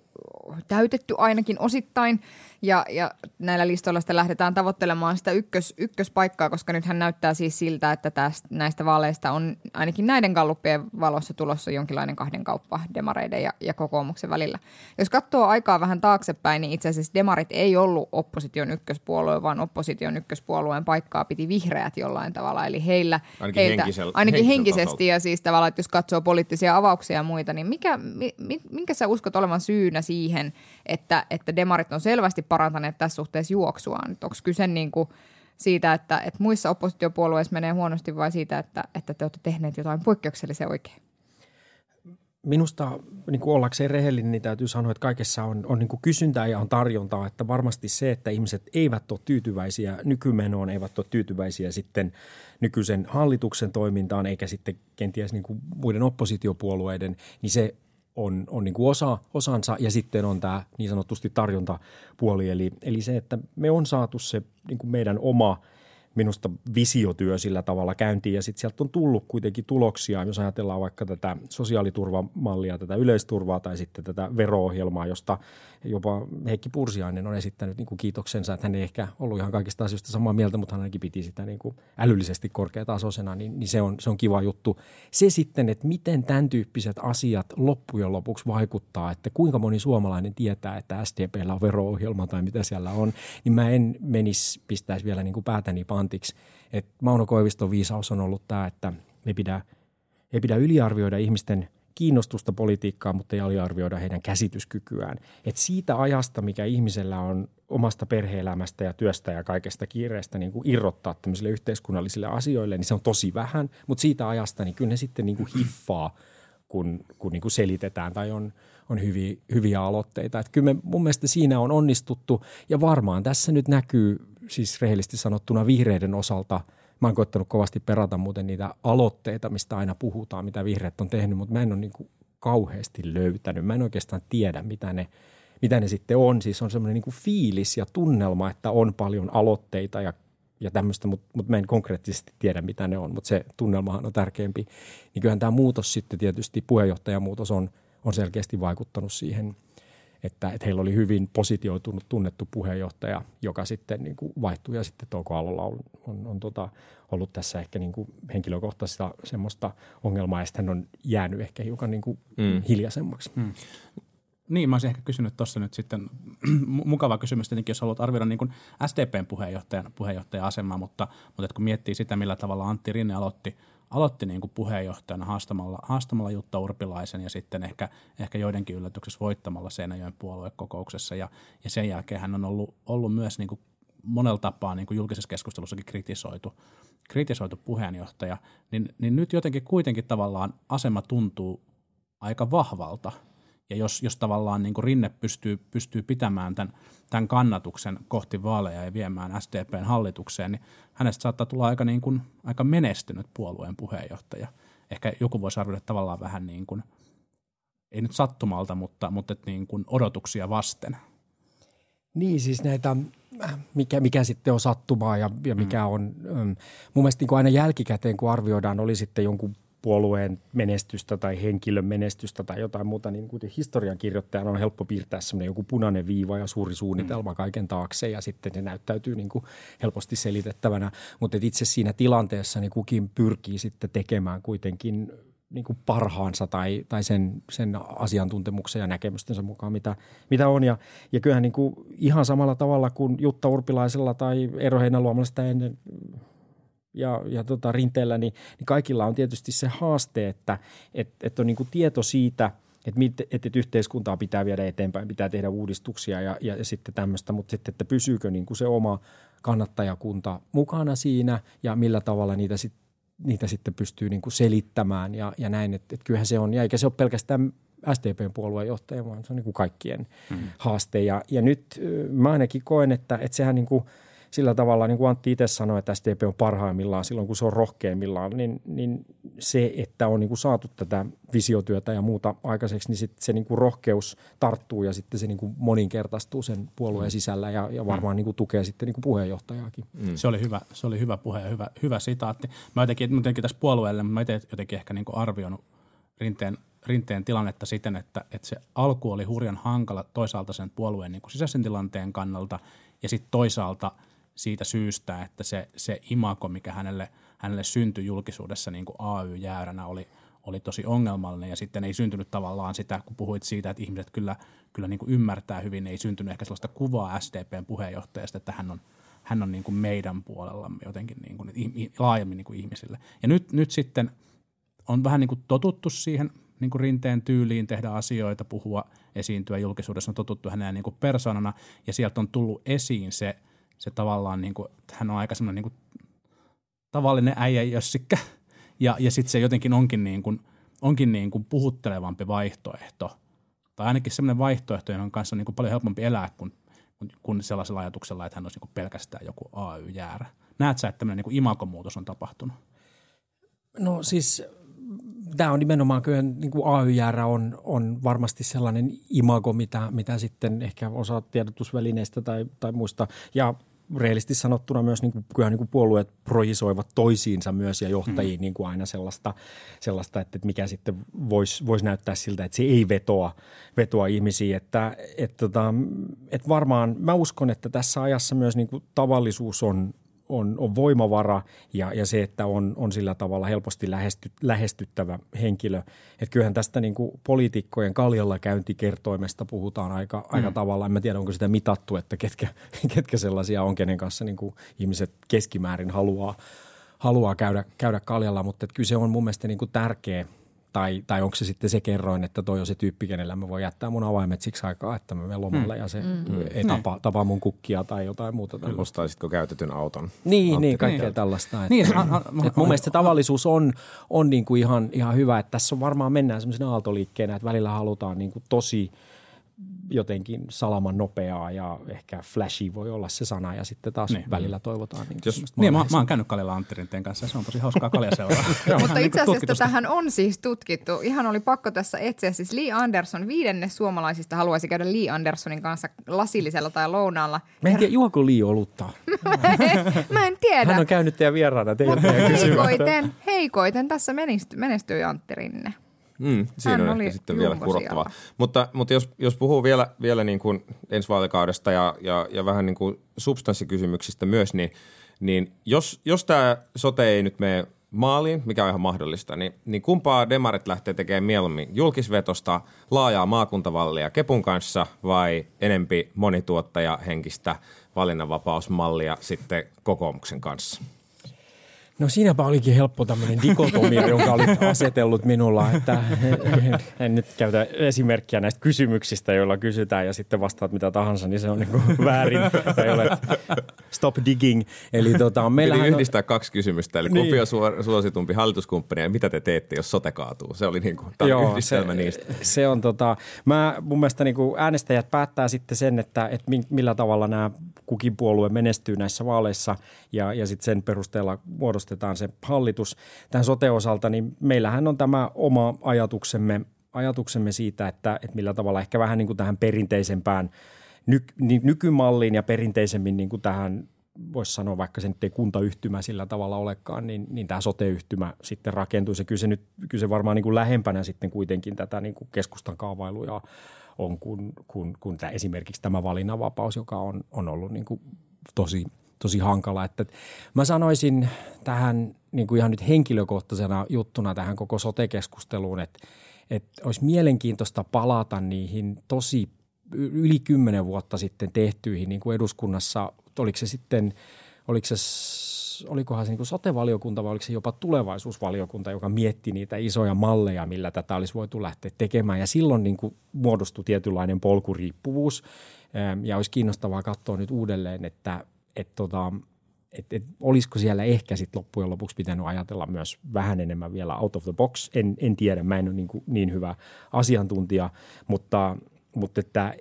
täytetty ainakin osittain ja, ja näillä listoilla sitten lähdetään tavoittelemaan sitä ykkös, ykköspaikkaa, koska nythän näyttää siis siltä, että tästä, näistä vaaleista on ainakin näiden galluppien valossa tulossa jonkinlainen kahden kauppa demareiden ja, ja kokoomuksen välillä. Jos katsoo aikaa vähän taaksepäin, niin itse asiassa demarit ei ollut opposition ykköspuolue, vaan opposition ykköspuolueen paikkaa piti vihreät jollain tavalla. Eli heillä, ainakin, heiltä, henkisel, ainakin henkisesti henkisesti ja siis tavallaan, että jos katsoo poliittisia avauksia ja muita, niin mikä, mi, minkä sä uskot olevan syynä siihen, että, että demarit on selvästi parantaneet tässä suhteessa juoksuaan? Onko kyse niin kuin siitä, että, että muissa oppositiopuolueissa menee huonosti vai siitä, että, että te olette tehneet jotain poikkeuksellisen oikein? Minusta niin kuin ollakseen rehellinen, niin täytyy sanoa, että kaikessa on, on niin kuin kysyntää ja on tarjontaa. Että varmasti se, että ihmiset eivät ole tyytyväisiä nykymenoon, eivät ole tyytyväisiä sitten nykyisen hallituksen toimintaan, eikä sitten kenties niin kuin muiden oppositiopuolueiden, niin se on, on niin kuin osa, osansa ja sitten on tämä niin sanotusti tarjontapuoli. Eli, eli se, että me on saatu se niin kuin meidän oma – minusta visiotyö sillä tavalla käyntiin ja sitten sieltä on tullut kuitenkin tuloksia, jos ajatellaan vaikka tätä sosiaaliturvamallia, tätä yleisturvaa tai sitten tätä vero-ohjelmaa, josta jopa Heikki Pursiainen on esittänyt niin kuin kiitoksensa, että hän ei ehkä ollut ihan kaikista asioista samaa mieltä, mutta hän ainakin piti sitä niin kuin älyllisesti korkeatasoisena, niin, niin se, on, se on kiva juttu. Se sitten, että miten tämän tyyppiset asiat loppujen lopuksi vaikuttaa, että kuinka moni suomalainen tietää, että SDPllä on vero-ohjelma tai mitä siellä on, niin mä en menisi, pistäisi vielä niin kuin päätäni pantiksi. että Mauno Koiviston viisaus on ollut tämä, että ei pidä, ei pidä yliarvioida ihmisten kiinnostusta politiikkaan, mutta ei aliarvioida heidän käsityskykyään. Et siitä ajasta, mikä ihmisellä on omasta perheelämästä ja työstä ja kaikesta kiireestä niin kuin irrottaa tämmöisille yhteiskunnallisille asioille, niin se on tosi vähän, mutta siitä ajasta niin kyllä ne sitten niin kuin hiffaa, kun, kun niin kuin selitetään tai on, on hyviä, hyviä aloitteita. Et kyllä me, mun mielestä siinä on onnistuttu ja varmaan tässä nyt näkyy siis rehellisesti sanottuna vihreiden osalta, mä oon koittanut kovasti perata muuten niitä aloitteita, mistä aina puhutaan, mitä vihreät on tehnyt, mutta mä en ole niin kuin kauheasti löytänyt. Mä en oikeastaan tiedä, mitä ne, mitä ne sitten on. Siis on semmoinen niin fiilis ja tunnelma, että on paljon aloitteita ja, ja tämmöistä, mutta, mutta mä en konkreettisesti tiedä, mitä ne on, mutta se tunnelmahan on tärkeämpi. Niin kyllähän tämä muutos sitten tietysti, puheenjohtajamuutos on, on selkeästi vaikuttanut siihen – että, että heillä oli hyvin positioitunut tunnettu puheenjohtaja, joka sitten niin kuin vaihtui ja sitten Touko Alolla on, on, on tota, ollut tässä ehkä niin kuin henkilökohtaista semmoista ongelmaa ja sitten hän on jäänyt ehkä hiukan niin kuin mm. hiljaisemmaksi. Mm. Niin, mä olisin ehkä kysynyt tuossa nyt sitten, mukava kysymys tietenkin, jos haluat arvioida niin kuin SDPn puheenjohtajan, puheenjohtajan asemaa, mutta, mutta kun miettii sitä, millä tavalla Antti Rinne aloitti – aloitti niin kuin puheenjohtajana haastamalla, haastamalla Jutta Urpilaisen ja sitten ehkä, ehkä joidenkin yllätyksessä voittamalla Seinäjoen puoluekokouksessa. Ja, ja sen jälkeen hän on ollut, ollut myös niin kuin monella tapaa niin kuin julkisessa keskustelussakin kritisoitu, kritisoitu puheenjohtaja, niin, niin nyt jotenkin kuitenkin tavallaan asema tuntuu aika vahvalta – ja jos, jos tavallaan niin kuin Rinne pystyy, pystyy pitämään tämän, tämän kannatuksen kohti vaaleja ja viemään SDPn hallitukseen, niin hänestä saattaa tulla aika, niin kuin, aika menestynyt puolueen puheenjohtaja. Ehkä joku voisi arvioida tavallaan vähän niin kuin, ei nyt sattumalta, mutta, mutta niin kuin odotuksia vasten. Niin, siis näitä, mikä, mikä sitten on sattumaa ja, ja mikä mm. on, um, mun mielestä niin kuin aina jälkikäteen kun arvioidaan, oli sitten jonkun puolueen menestystä tai henkilön menestystä tai jotain muuta, niin kuten historiankirjoittajana on helppo piirtää semmoinen joku punainen viiva ja suuri suunnitelma kaiken taakse ja sitten ne näyttäytyy niin kuin helposti selitettävänä. Mutta itse siinä tilanteessa niin kukin pyrkii sitten tekemään kuitenkin niin kuin parhaansa tai, tai sen, sen asiantuntemuksen ja näkemystensä mukaan, mitä, mitä on. Ja, ja kyllähän niin kuin ihan samalla tavalla kuin Jutta Urpilaisella tai Eero Heinäluomalla sitä ennen ja, ja tota rinteellä, niin, niin kaikilla on tietysti se haaste, että et, et on niin kuin tieto siitä, että, mit, että yhteiskuntaa pitää viedä eteenpäin, pitää tehdä uudistuksia ja, ja, ja sitten tämmöistä, mutta sitten, että pysyykö niin kuin se oma kannattajakunta mukana siinä ja millä tavalla niitä sitten niitä sitten pystyy niin kuin selittämään ja, ja näin, että, että kyllähän se on, ja eikä se ole pelkästään SDPn puolueenjohtaja, vaan se on niin kuin kaikkien mm. haaste. Ja, ja nyt mä ainakin koen, että, että sehän niin kuin – sillä tavalla, niin kuin Antti itse sanoi, että SDP on parhaimmillaan silloin, kun se on rohkeimmillaan, niin, niin se, että on niin kuin saatu tätä visiotyötä ja muuta aikaiseksi, niin sit se niin kuin rohkeus tarttuu ja sitten se niin kuin moninkertaistuu sen puolueen mm. sisällä ja, ja varmaan niin kuin tukee sitten niin kuin puheenjohtajaakin. Mm. Se, oli hyvä, se oli hyvä puhe ja hyvä, hyvä sitaatti. Mä jotenkin, jotenkin tässä puolueelle, mä itse jotenkin ehkä niin kuin arvioinut rinteen rinteen tilannetta siten, että, että se alku oli hurjan hankala toisaalta sen puolueen niin kuin sisäisen tilanteen kannalta ja sitten toisaalta – siitä syystä, että se, se imako, mikä hänelle, hänelle syntyi julkisuudessa niin kuin AY-jääränä, oli, oli tosi ongelmallinen ja sitten ei syntynyt tavallaan sitä, kun puhuit siitä, että ihmiset kyllä, kyllä niin kuin ymmärtää hyvin, ei syntynyt ehkä sellaista kuvaa SDPn puheenjohtajasta, että hän on, hän on niin kuin meidän puolellamme jotenkin niin kuin, laajemmin niin kuin ihmisille. Ja nyt, nyt sitten on vähän niin kuin totuttu siihen niin kuin rinteen tyyliin tehdä asioita, puhua, esiintyä julkisuudessa, on totuttu häneen niin kuin persoonana ja sieltä on tullut esiin se – se tavallaan, niin kuin, että hän on aika semmoinen niin kuin, tavallinen äijä jössikkä. Ja, ja sitten se jotenkin onkin, niin kuin, onkin niin kuin puhuttelevampi vaihtoehto. Tai ainakin semmoinen vaihtoehto, jonka kanssa on niin kuin paljon helpompi elää kuin, kuin sellaisella ajatuksella, että hän olisi niin kuin pelkästään joku AY-jäärä. Näet sä, että tämmöinen niin imakomuutos on tapahtunut? No siis tämä on nimenomaan kyllä niin kuin AYR on, on varmasti sellainen imago, mitä, mitä sitten ehkä osa tiedotusvälineistä tai, tai muista. Ja reellisesti sanottuna myös niin kuin, kyllä niin kuin puolueet projisoivat toisiinsa myös ja johtajiin mm. niin kuin aina sellaista, sellaista että, että mikä sitten voisi vois näyttää siltä, että se ei vetoa, vetoa ihmisiin. Että, että, tota, että varmaan mä uskon, että tässä ajassa myös niin kuin tavallisuus on, on, on voimavara ja, ja se, että on, on sillä tavalla helposti lähesty, lähestyttävä henkilö. Että kyllähän tästä niin kuin poliitikkojen kaljalla käyntikertoimesta puhutaan aika, mm. aika tavalla. En mä tiedä, onko sitä mitattu, että ketkä, ketkä sellaisia on, kenen kanssa niin kuin ihmiset keskimäärin haluaa, haluaa käydä, käydä kaljalla, mutta kyllä se on mun mielestä niin kuin tärkeä – tai, tai onko se sitten se kerroin, että toi on se tyyppi, kenellä mä voin jättää mun avaimet siksi aikaa, että mä menen lomalle mm. ja se mm. ei mm. tapa, tapa mun kukkia tai jotain muuta. Ostaisitko käytetyn auton? Niin, Antti niin kaikkea niin. tällaista. Että, niin, a, a, että mun mielestä se tavallisuus on, on niin kuin ihan, ihan hyvä, että tässä on varmaan mennään semmoisen aaltoliikkeenä, että välillä halutaan niin kuin tosi – jotenkin salaman nopeaa ja ehkä flashy voi olla se sana ja sitten taas niin. välillä toivotaan. Niin, Jos, niin mä, mä oon käynyt Kaljalla Antti kanssa se on tosi hauskaa kaljaseuraa. Mutta niin itse asiassa tähän on siis tutkittu. Ihan oli pakko tässä etsiä. Siis Lee Anderson, viidenne suomalaisista haluaisi käydä Lee Andersonin kanssa lasillisella tai lounaalla. Mä en tiedä, juoko Lee olutta? mä en tiedä. Hän on käynyt teidän vieraana teidän heikoiten, heikoiten tässä menestyi Antti Rinne. Mm, siinä Hän on ehkä sitten vielä kurottavaa. Mutta, mutta jos, jos puhuu vielä, vielä niin kuin ensi vaalikaudesta ja, ja, ja vähän niin kuin substanssikysymyksistä myös, niin, niin jos, jos tämä sote ei nyt mene maaliin, mikä on ihan mahdollista, niin, niin kumpaa demarit lähtee tekemään mieluummin? Julkisvetosta laajaa maakuntavallia Kepun kanssa vai enempi monituottaja henkistä valinnanvapausmallia sitten kokoomuksen kanssa? No siinäpä olikin helppo tämmöinen dikotomia, jonka olit asetellut minulla, että en nyt käytä esimerkkiä näistä kysymyksistä, joilla kysytään ja sitten vastaat mitä tahansa, niin se on niin kuin väärin tai olet stop digging. Eli tota, Piti yhdistää on... kaksi kysymystä, eli niin. kumpi on suositumpi hallituskumppani ja mitä te teette, jos sote kaatuu? Se oli niin kuin, Joo, yhdistelmä se, niistä. Se on tota, mä mun mielestä niin kuin äänestäjät päättää sitten sen, että, että millä tavalla nämä kukin puolue menestyy näissä vaaleissa ja, ja sitten sen perusteella muodostetaan se hallitus. Tämän sote-osalta, niin meillähän on tämä oma ajatuksemme, ajatuksemme siitä, että, että millä tavalla ehkä vähän niin kuin tähän perinteisempään ny, nykymalliin ja perinteisemmin niin kuin tähän voisi sanoa, vaikka se nyt ei kuntayhtymä sillä tavalla olekaan, niin, niin tämä sote-yhtymä sitten rakentuu. Se kyllä se, nyt, kyllä se varmaan niin kuin lähempänä sitten kuitenkin tätä niin kuin keskustan kaavailuja on kuin, kuin, kuin tämä, esimerkiksi tämä valinnanvapaus, joka on, on ollut niin kuin tosi, tosi hankala. Että mä sanoisin tähän niin kuin ihan nyt henkilökohtaisena juttuna tähän koko sote-keskusteluun, että, että olisi mielenkiintoista palata niihin tosi yli kymmenen vuotta sitten tehtyihin niin kuin eduskunnassa, oliko se sitten, oliko se olikohan se niin kuin sote-valiokunta vai oliko se jopa tulevaisuusvaliokunta, joka mietti niitä isoja malleja, millä tätä olisi voitu lähteä tekemään. Ja silloin niin kuin muodostui tietynlainen polkuriippuvuus ja olisi kiinnostavaa katsoa nyt uudelleen, että, että tota, että et, olisiko siellä ehkä sitten loppujen lopuksi pitänyt ajatella myös vähän enemmän vielä out of the box. En, en tiedä, mä en ole niin, kuin niin hyvä asiantuntija, mutta, mutta että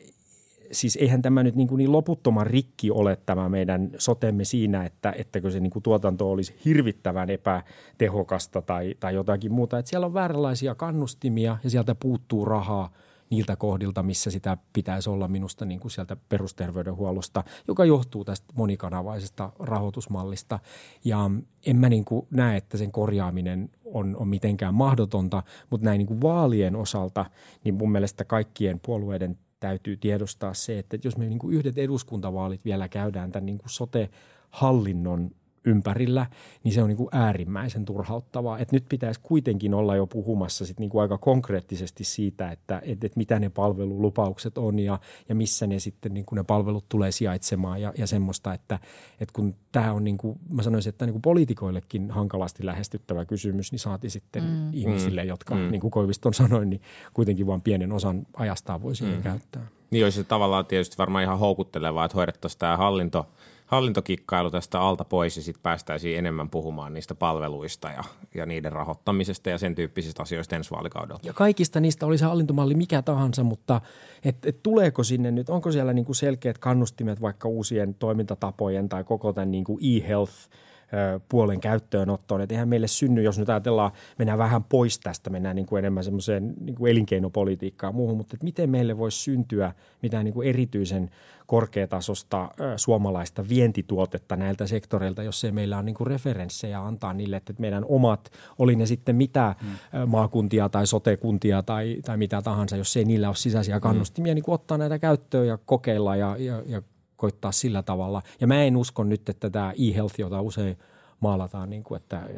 siis eihän tämä nyt niin, kuin niin loputtoman rikki ole tämä meidän sotemme siinä, että ettäkö se niin kuin tuotanto olisi hirvittävän epätehokasta tai, tai jotakin muuta. Että siellä on vääränlaisia kannustimia ja sieltä puuttuu rahaa niiltä kohdilta, missä sitä pitäisi olla minusta niin kuin sieltä perusterveydenhuollosta, joka johtuu tästä monikanavaisesta rahoitusmallista. Ja en mä niin kuin näe, että sen korjaaminen on, on mitenkään mahdotonta, mutta näin niin kuin vaalien osalta, niin mun mielestä kaikkien puolueiden täytyy tiedostaa se, että jos me niin kuin yhdet eduskuntavaalit vielä käydään tämän niin kuin sote-hallinnon ympärillä, niin se on niin kuin äärimmäisen turhauttavaa. Et nyt pitäisi kuitenkin olla jo puhumassa sit niin kuin aika konkreettisesti siitä, että et, et mitä ne palvelulupaukset on ja, ja missä ne sitten niin kuin ne palvelut tulee sijaitsemaan ja, ja semmoista, että et kun tämä on niin kuin, mä sanoisin, että niin kuin poliitikoillekin hankalasti lähestyttävä kysymys, niin saati sitten mm. ihmisille, jotka mm. niin kuin Koiviston sanoi, niin kuitenkin vain pienen osan ajastaan voi siihen mm. käyttää. Niin olisi se tavallaan tietysti varmaan ihan houkuttelevaa, että hoidettaisiin tämä hallinto – hallintokikkailu tästä alta pois ja sitten päästäisiin enemmän puhumaan niistä palveluista ja, ja niiden rahoittamisesta ja sen tyyppisistä asioista ensi vaalikaudella. Ja kaikista niistä olisi hallintomalli mikä tahansa, mutta et, et tuleeko sinne nyt, onko siellä niinku selkeät kannustimet vaikka uusien toimintatapojen tai koko tämän niinku e-health – puolen käyttöönottoon. Että eihän meille synny, jos nyt ajatellaan, mennään vähän pois tästä, mennään niin kuin enemmän semmoiseen niin kuin elinkeinopolitiikkaan muuhun, mutta että miten meille voisi syntyä mitään niin kuin erityisen korkeatasosta suomalaista vientituotetta näiltä sektoreilta, jos ei meillä on niin kuin referenssejä antaa niille, että meidän omat, oli ne sitten mitä hmm. maakuntia tai sotekuntia tai, tai mitä tahansa, jos ei niillä ole sisäisiä kannustimia, hmm. niin kuin ottaa näitä käyttöön ja kokeilla ja, ja, ja koittaa sillä tavalla. Ja mä en usko nyt, että tämä e-health, jota usein maalataan, niin kuin, että,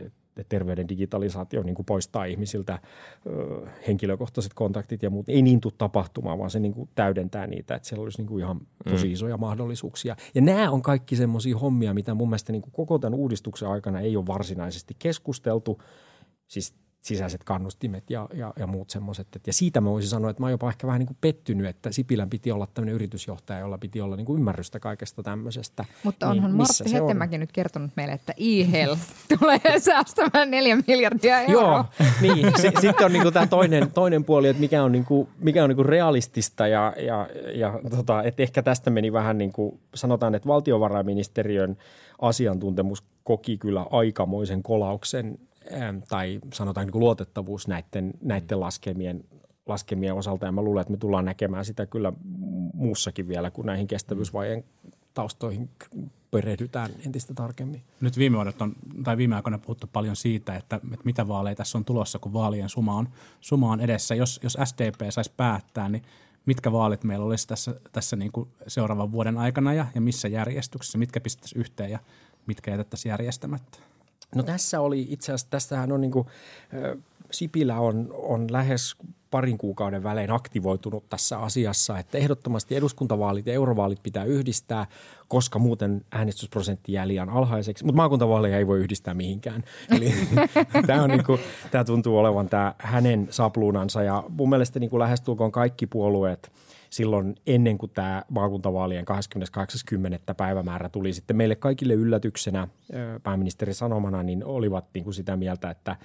terveyden digitalisaatio niin kuin poistaa ihmisiltä ö, henkilökohtaiset kontaktit ja muut. Ei niin tule tapahtumaan, vaan se niin kuin täydentää niitä, että siellä olisi niin kuin ihan tosi mm. isoja mahdollisuuksia. Ja nämä on kaikki semmoisia hommia, mitä mun mielestä niin kuin koko tämän uudistuksen aikana ei ole varsinaisesti keskusteltu. Siis sisäiset kannustimet ja, ja, ja muut semmoiset. Ja siitä mä voisin sanoa, että mä oon jopa ehkä vähän niin kuin pettynyt, että Sipilän piti olla tämmöinen yritysjohtaja, jolla piti olla niin kuin ymmärrystä kaikesta tämmöisestä. Mutta niin onhan niin, Martti Hetemäki nyt kertonut meille, että e-health tulee säästämään neljä miljardia euroa. Joo, niin. S- sitten on niin kuin tämä toinen, toinen puoli, että mikä on, niin kuin, mikä on niin kuin realistista ja, ja, ja tota, että ehkä tästä meni vähän niin kuin, sanotaan, että valtiovarainministeriön asiantuntemus koki kyllä aikamoisen kolauksen tai sanotaan niin kuin luotettavuus näiden, näiden laskemien, laskemien osalta. Ja mä luulen, että me tullaan näkemään sitä kyllä muussakin vielä, kun näihin kestävyysvajeen taustoihin perehdytään entistä tarkemmin. Nyt viime on, tai viime aikoina puhuttu paljon siitä, että, että mitä vaaleja tässä on tulossa, kun vaalien suma on, suma on edessä. Jos, jos SDP saisi päättää, niin mitkä vaalit meillä olisi tässä, tässä niin kuin seuraavan vuoden aikana ja, ja missä järjestyksessä, mitkä pistettäisiin yhteen ja mitkä jätettäisiin järjestämättä? No tässä oli itse asiassa, tässähän on niin kuin, Sipilä on, on lähes parin kuukauden välein aktivoitunut tässä asiassa, että ehdottomasti eduskuntavaalit ja eurovaalit pitää yhdistää, koska muuten äänestysprosentti jää liian alhaiseksi. Mutta maakuntavaaleja ei voi yhdistää mihinkään. Eli tämä, on niin kuin, tämä tuntuu olevan tämä hänen sapluunansa ja mun mielestä niin kuin lähestulkoon kaikki puolueet – silloin ennen kuin tämä maakuntavaalien 28.10. päivämäärä tuli sitten meille kaikille yllätyksenä pääministerin sanomana, niin olivat niin kuin sitä mieltä, että,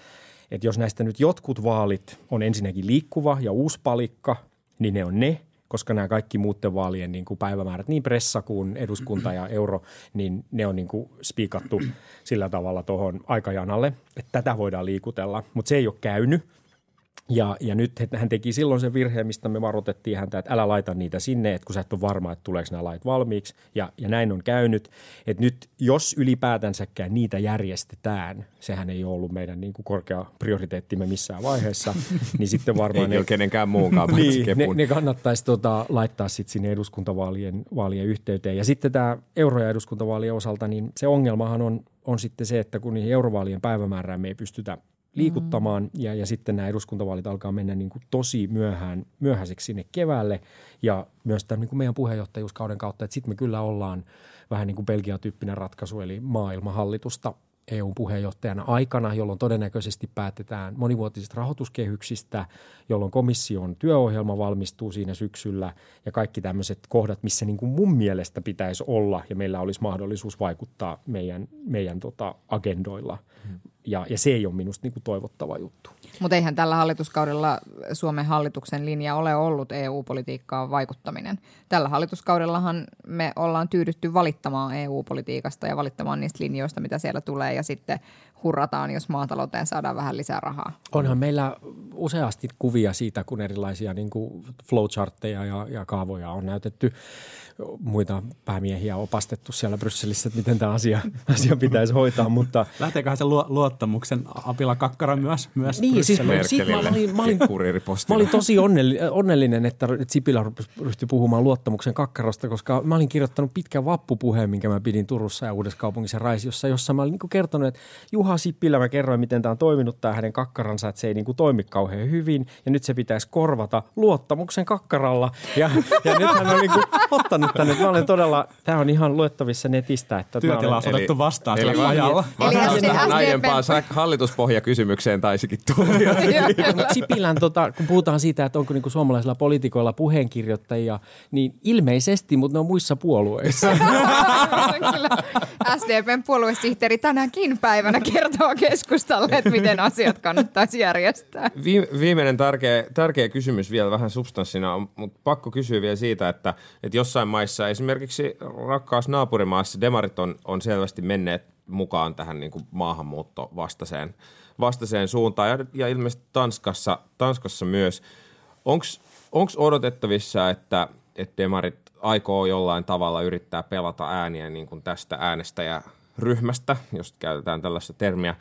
että jos näistä nyt jotkut vaalit on ensinnäkin liikkuva ja uusi palikka, niin ne on ne, koska nämä kaikki muuten vaalien niin kuin päivämäärät, niin pressa kuin eduskunta ja euro, niin ne on niin kuin spiikattu sillä tavalla tuohon aikajanalle, että tätä voidaan liikutella. Mutta se ei ole käynyt Ja, ja nyt hän teki silloin sen virheen, mistä me varoitettiin häntä, että älä laita niitä sinne, että kun sä et ole varma, että tuleeko nämä lait valmiiksi. Ja, ja näin on käynyt. Että nyt jos ylipäätänsäkään niitä järjestetään, sehän ei ole ollut meidän niin kuin korkea prioriteettimme missään vaiheessa, niin sitten varmaan... ei ne, kenenkään muunkaan niin, ne, ne kannattaisi tota, laittaa sitten sinne eduskuntavaalien vaalien yhteyteen. Ja sitten tämä euro- ja eduskuntavaalien osalta, niin se ongelmahan on, on sitten se, että kun niihin eurovaalien päivämäärään me ei pystytä liikuttamaan mm. ja, ja sitten nämä eduskuntavaalit alkaa mennä niin kuin tosi myöhään, myöhäiseksi sinne keväälle ja myös tämän niin kuin meidän puheenjohtajuuskauden kautta, että sitten me kyllä ollaan vähän niin kuin Belgia-tyyppinen ratkaisu eli maailmanhallitusta EUn puheenjohtajana aikana, jolloin todennäköisesti päätetään monivuotisista rahoituskehyksistä, jolloin komission työohjelma valmistuu siinä syksyllä ja kaikki tämmöiset kohdat, missä niin kuin mun mielestä pitäisi olla ja meillä olisi mahdollisuus vaikuttaa meidän, meidän tota agendoilla. Hmm. Ja, ja se ei ole minusta niin kuin toivottava juttu. Mutta eihän tällä hallituskaudella Suomen hallituksen linja ole ollut EU-politiikkaan vaikuttaminen. Tällä hallituskaudellahan me ollaan tyydytty valittamaan EU-politiikasta ja valittamaan niistä linjoista, mitä siellä tulee ja sitten hurrataan, jos maatalouteen saadaan vähän lisää rahaa. Onhan meillä useasti kuvia siitä, kun erilaisia niin kuin flowchartteja ja, ja kaavoja on näytetty muita päämiehiä opastettu siellä Brysselissä, että miten tämä asia, asia pitäisi hoitaa. Mutta... Lähteeköhän se luottamuksen apila kakkara myös, myös Niin, siis mä, siitä mä, olin, mä, olin, mä olin tosi onnellinen, että Sipilä ryhtyi puhumaan luottamuksen kakkarosta, koska mä olin kirjoittanut pitkän vappupuheen, minkä mä pidin Turussa ja Uudessa Raisiossa, jossa mä olin niin kertonut, että Juha Sipilä, mä kerroin, miten tämä on toiminut, tämä hänen kakkaransa, että se ei niin kuin toimi kauhean hyvin ja nyt se pitäisi korvata luottamuksen kakkaralla. Ja, ja nyt hän on niin kuin ottanut nyt tänne. Mä olen todella, tämä on ihan luettavissa netistä. Että Työtila on otettu vastaan eli, sillä ajalla. Vastaus tähän aiempaan hallituspohjakysymykseen taisikin tulla. Sipilän, tota, kun puhutaan siitä, että onko niinku suomalaisilla poliitikoilla puheenkirjoittajia, niin ilmeisesti, mutta ne on muissa puolueissa. SDPn puoluesihteeri tänäkin päivänä kertoo keskustalle, että miten asiat kannattaisi järjestää. Viimeinen tärkeä, tärkeä kysymys vielä vähän substanssina, mutta pakko kysyä vielä siitä, että, että jossain maissa, esimerkiksi rakkaassa naapurimaassa, demarit on, on selvästi menneet mukaan tähän niin kuin maahanmuuttovastaiseen vastaiseen suuntaan ja, ja ilmeisesti Tanskassa, Tanskassa myös. Onko odotettavissa, että, että demarit aikoo jollain tavalla yrittää pelata ääniä niin kuin tästä äänestäjäryhmästä, jos käytetään tällaista termiä,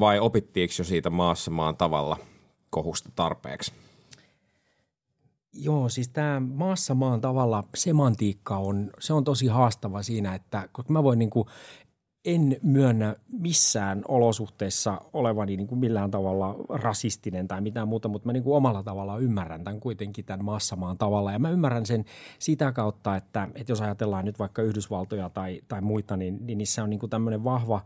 vai opittiinko jo siitä maassa maan tavalla kohusta tarpeeksi? Joo, siis tämä maassa maan tavalla semantiikka on, se on tosi haastava siinä, että koska mä voin niin kuin, en myönnä missään olosuhteissa olevani niin kuin millään tavalla rasistinen tai mitään muuta, mutta mä niin kuin omalla tavalla ymmärrän tämän kuitenkin tämän maassamaan tavalla. Ja mä ymmärrän sen sitä kautta, että, että jos ajatellaan nyt vaikka Yhdysvaltoja tai, tai muita, niin, niin niissä on niin kuin tämmöinen vahva,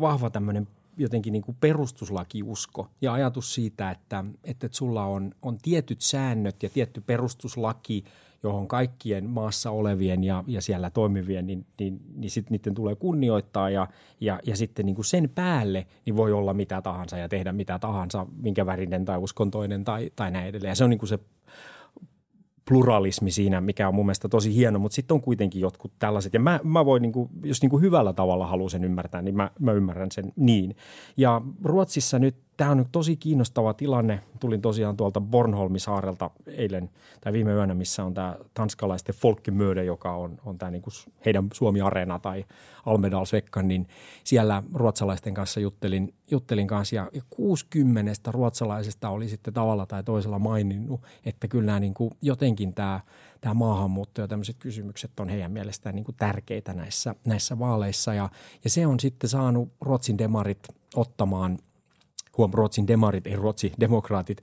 vahva tämmöinen jotenkin niin kuin perustuslakiusko ja ajatus siitä, että, että sulla on, on tietyt säännöt ja tietty perustuslaki, johon kaikkien maassa olevien ja, ja siellä toimivien, niin, niin, niin sitten niiden tulee kunnioittaa ja, ja, ja sitten niin kuin sen päälle niin voi olla mitä tahansa ja tehdä mitä tahansa, minkä värinen tai uskontoinen tai, tai näin edelleen. Ja se on niin kuin se pluralismi siinä, mikä on mun mielestä tosi hieno, mutta sitten on kuitenkin jotkut tällaiset. Ja mä, mä voin, niin kuin, jos niin kuin hyvällä tavalla haluan sen ymmärtää, niin mä, mä ymmärrän sen niin. Ja Ruotsissa nyt Tämä on nyt tosi kiinnostava tilanne. Tulin tosiaan tuolta Bornholmisaarelta eilen tai viime yönä, missä on tämä tanskalaisten Folkimöde, joka on, on tämä niinku heidän Suomi-areena tai Almedalsvekkan, niin siellä ruotsalaisten kanssa juttelin, juttelin kanssa ja 60 ruotsalaisesta oli sitten tavalla tai toisella maininnut, että kyllä nämä niinku jotenkin tämä tämä maahanmuutto ja tämmöiset kysymykset on heidän mielestään niin kuin tärkeitä näissä, näissä vaaleissa. Ja, ja se on sitten saanut Ruotsin demarit ottamaan huom Ruotsin demarit, ei Ruotsin demokraatit,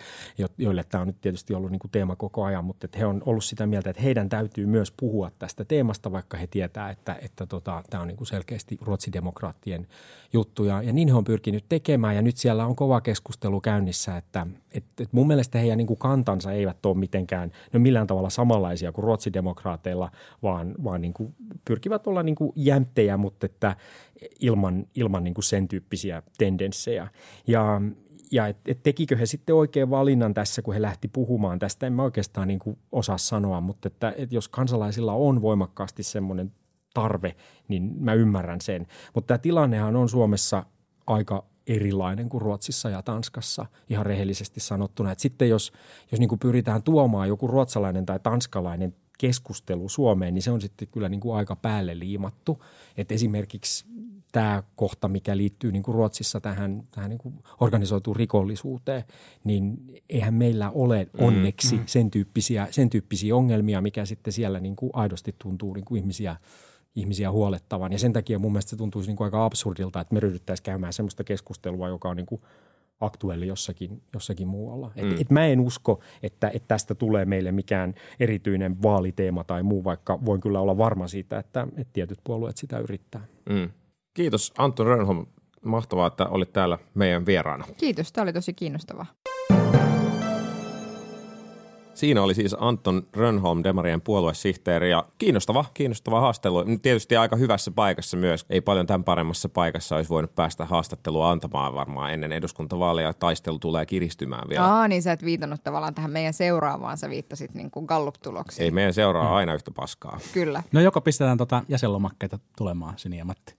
joille tämä on nyt tietysti ollut niin kuin teema koko ajan, mutta että he on ollut sitä mieltä, että heidän täytyy myös puhua tästä teemasta, vaikka he tietää, että, että tota, tämä on niin kuin selkeästi Ruotsin demokraattien juttu. Ja, ja niin he on pyrkinyt tekemään ja nyt siellä on kova keskustelu käynnissä, että, että, että mun mielestä heidän niin kuin kantansa eivät ole mitenkään, ne millään tavalla samanlaisia kuin Ruotsin demokraateilla, vaan, vaan niin kuin pyrkivät olla niin kuin jämttejä, mutta että ilman, ilman niin kuin sen tyyppisiä tendenssejä. Ja, ja et, et tekikö he sitten oikein valinnan tässä, kun he lähti puhumaan tästä, en mä oikeastaan niin kuin osaa sanoa, mutta että, että jos kansalaisilla on voimakkaasti semmoinen tarve, niin mä ymmärrän sen. Mutta tämä tilannehan on Suomessa aika erilainen kuin Ruotsissa ja Tanskassa ihan rehellisesti sanottuna. Et sitten jos, jos niin kuin pyritään tuomaan joku ruotsalainen tai tanskalainen keskustelu Suomeen, niin se on sitten kyllä niin kuin aika päälle liimattu. Et esimerkiksi tämä kohta, mikä liittyy niin kuin Ruotsissa tähän, tähän niin kuin organisoituun rikollisuuteen, niin eihän meillä ole onneksi mm, mm. Sen, tyyppisiä, sen tyyppisiä ongelmia, mikä sitten siellä niin kuin aidosti tuntuu niin kuin ihmisiä, ihmisiä huolettavan. Ja sen takia mun mielestä se tuntuisi niin kuin aika absurdilta, että me ryhdyttäisiin käymään sellaista keskustelua, joka on niin kuin aktuelli jossakin, jossakin muualla. Et, mm. et mä en usko, että, että tästä tulee meille mikään erityinen vaaliteema tai muu, vaikka voin kyllä olla varma siitä, että, että tietyt puolueet sitä yrittää. Mm. Kiitos Anton Rönholm. Mahtavaa, että olit täällä meidän vieraana. Kiitos, tämä oli tosi kiinnostavaa. Siinä oli siis Anton Rönholm, Demarien puoluesihteeri ja kiinnostava, kiinnostava haastelu. Tietysti aika hyvässä paikassa myös. Ei paljon tämän paremmassa paikassa olisi voinut päästä haastattelua antamaan varmaan ennen eduskuntavaaleja. Taistelu tulee kiristymään vielä. Aa, niin sä et viitannut tavallaan tähän meidän seuraavaan, sä viittasit niin kuin Gallup-tuloksiin. Ei meidän seuraa hmm. aina yhtä paskaa. Kyllä. No joko pistetään tota jäsenlomakkeita tulemaan, Sini ja Matti.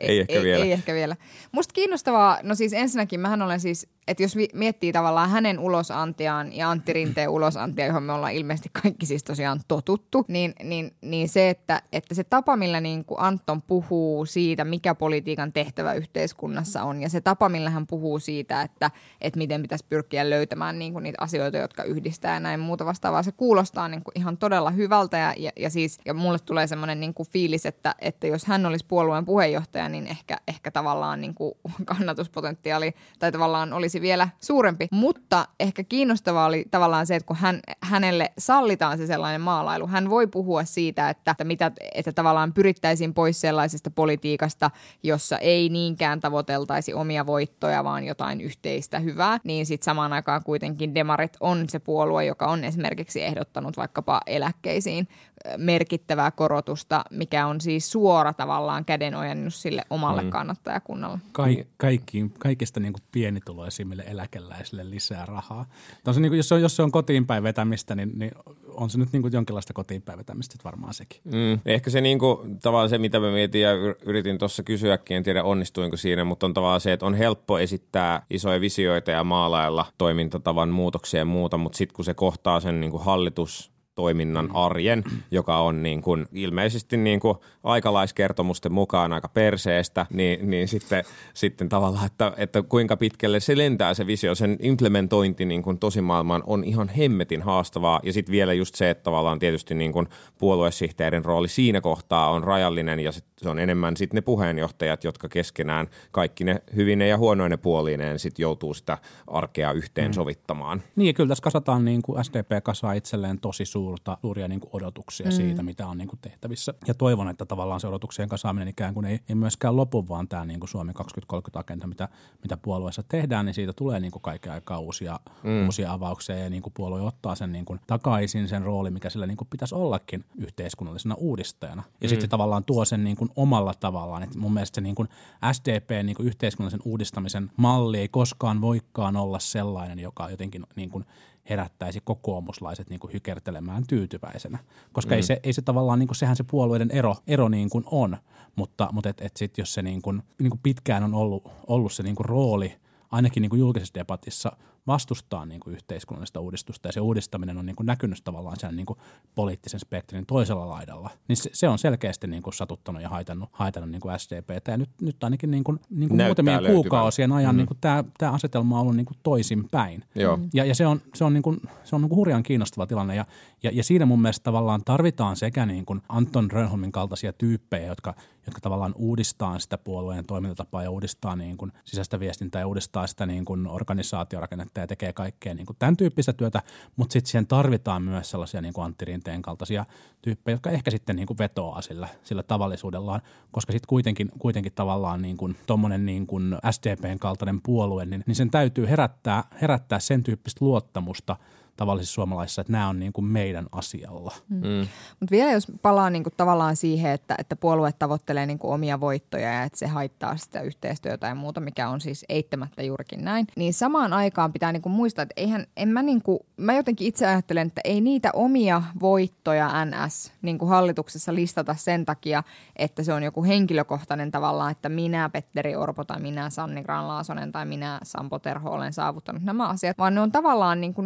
Ei, ei, ehkä ei, vielä. Ei ehkä vielä. Musta kiinnostavaa, no siis ensinnäkin mähän olen siis, että jos miettii tavallaan hänen ulosantiaan ja Antti Rinteen ulosantia, johon me ollaan ilmeisesti kaikki siis tosiaan totuttu, niin, niin, niin se, että, että se tapa, millä niin kuin Anton puhuu siitä, mikä politiikan tehtävä yhteiskunnassa on ja se tapa, millä hän puhuu siitä, että, että miten pitäisi pyrkiä löytämään niin kuin niitä asioita, jotka yhdistää ja näin muuta vastaavaa, se kuulostaa niin kuin ihan todella hyvältä ja, ja, ja siis ja mulle tulee semmoinen niin kuin fiilis, että, että jos hän olisi puolueen puheenjohtaja, niin ehkä, ehkä tavallaan niin kuin kannatuspotentiaali tai tavallaan olisi vielä suurempi. Mutta ehkä kiinnostavaa oli tavallaan se, että kun hän, hänelle sallitaan se sellainen maalailu, hän voi puhua siitä, että, että, mitä, että tavallaan pyrittäisiin pois sellaisesta politiikasta, jossa ei niinkään tavoiteltaisi omia voittoja, vaan jotain yhteistä hyvää, niin sitten samaan aikaan kuitenkin Demarit on se puolue, joka on esimerkiksi ehdottanut vaikkapa eläkkeisiin merkittävää korotusta, mikä on siis suora tavallaan kädenojennus sille omalle mm. kannattajakunnalle. Ka- kaikki, kaikista niin kuin pienituloisimmille eläkeläisille lisää rahaa. Se niin kuin, jos, se on, jos se on kotiinpäin vetämistä, niin, niin on se nyt niin kuin jonkinlaista kotiinpäin vetämistä varmaan sekin. Mm. Ehkä se niin kuin, tavallaan se, mitä mä mietin ja yritin tuossa kysyäkin, en tiedä onnistuinko siinä, mutta on tavallaan se, että on helppo esittää isoja visioita ja maalailla toimintatavan muutoksia ja muuta, mutta sitten kun se kohtaa sen niin kuin hallitus toiminnan mm. arjen, joka on niin kuin ilmeisesti niin kuin aikalaiskertomusten mukaan aika perseestä, niin, niin sitten, sitten tavallaan, että, että kuinka pitkälle se lentää se visio, sen implementointi niin kuin tosimaailmaan on ihan hemmetin haastavaa. Ja sitten vielä just se, että tavallaan tietysti niin kuin puoluesihteerin rooli siinä kohtaa on rajallinen ja sit se on enemmän sitten ne puheenjohtajat, jotka keskenään kaikki ne hyvine ja huonoine puolineen sitten joutuu sitä arkea yhteen mm. sovittamaan. Niin ja kyllä tässä kasataan niin kuin SDP kasaa itselleen tosi suurta, suuria niin kuin odotuksia mm. siitä, mitä on niin kuin tehtävissä. Ja toivon, että tavallaan se odotuksien kasaaminen ikään kuin ei, ei myöskään lopu, vaan tämä niin kuin Suomi 2030-agenda, mitä, mitä puolueessa tehdään, niin siitä tulee niin kuin kaiken aikaa uusia, mm. uusia avauksia ja niin kuin puolue ottaa sen niin kuin takaisin sen rooli, mikä sillä niin kuin pitäisi ollakin yhteiskunnallisena uudistajana. Ja mm. sitten tavallaan tuo sen niin kuin omalla tavallaan. Et mun mielestä se niin kuin SDP niin kuin yhteiskunnallisen uudistamisen malli ei koskaan voikaan olla sellainen, joka jotenkin niin kuin herättäisi kokoomuslaiset niin kuin hykertelemään tyytyväisenä. Koska mm. ei, se, ei se tavallaan, niin kuin, sehän se puolueiden ero, ero niin kuin on, mutta, mutta et, et sit jos se niin kuin, niin kuin pitkään on ollut, ollut se niin kuin rooli, ainakin niin kuin julkisessa debatissa – vastustaa niin kuin yhteiskunnallista uudistusta ja se uudistaminen on niin kuin näkynyt tavallaan sen niin kuin poliittisen spektrin toisella laidalla, niin se, se on selkeästi niin kuin satuttanut ja haitannut, haitannut niin kuin SDPtä. Ja nyt, nyt ainakin niin kuin, niin kuin muutamien löytyvän. kuukausien ajan mm. niin kuin tämä, tämä asetelma on ollut niin kuin toisinpäin. Joo. Ja, ja se on, se on, niin kuin, se on niin kuin hurjan kiinnostava tilanne ja, ja, ja siinä mun mielestä tavallaan tarvitaan sekä niin kuin Anton Rönholmin kaltaisia tyyppejä, jotka, jotka tavallaan uudistaa sitä puolueen toimintatapaa ja uudistaa niin kuin sisäistä viestintää ja uudistaa sitä niin kuin organisaatiorakennetta ja tekee kaikkea niin kuin tämän tyyppistä työtä, mutta sitten siihen tarvitaan myös sellaisia niin kuin Antti Rinteen kaltaisia tyyppejä, jotka ehkä sitten niin kuin vetoaa sillä, sillä tavallisuudellaan, koska sitten kuitenkin, kuitenkin tavallaan niin kuin tommonen niin kuin SDPn kaltainen puolue, niin, niin sen täytyy herättää, herättää sen tyyppistä luottamusta tavallisissa suomalaisissa, että nämä on niin kuin meidän asialla. Mm. Mutta vielä jos palaa niinku tavallaan siihen, että, että puolue tavoittelee niinku omia voittoja ja että se haittaa sitä yhteistyötä ja muuta, mikä on siis eittämättä juurikin näin, niin samaan aikaan pitää niinku muistaa, että eihän, en mä, niinku, mä jotenkin itse ajattelen, että ei niitä omia voittoja NS niinku hallituksessa listata sen takia, että se on joku henkilökohtainen tavallaan, että minä Petteri Orpo tai minä Sanni Granlaasonen tai minä Sampo Terho olen saavuttanut nämä asiat, vaan ne on tavallaan niinku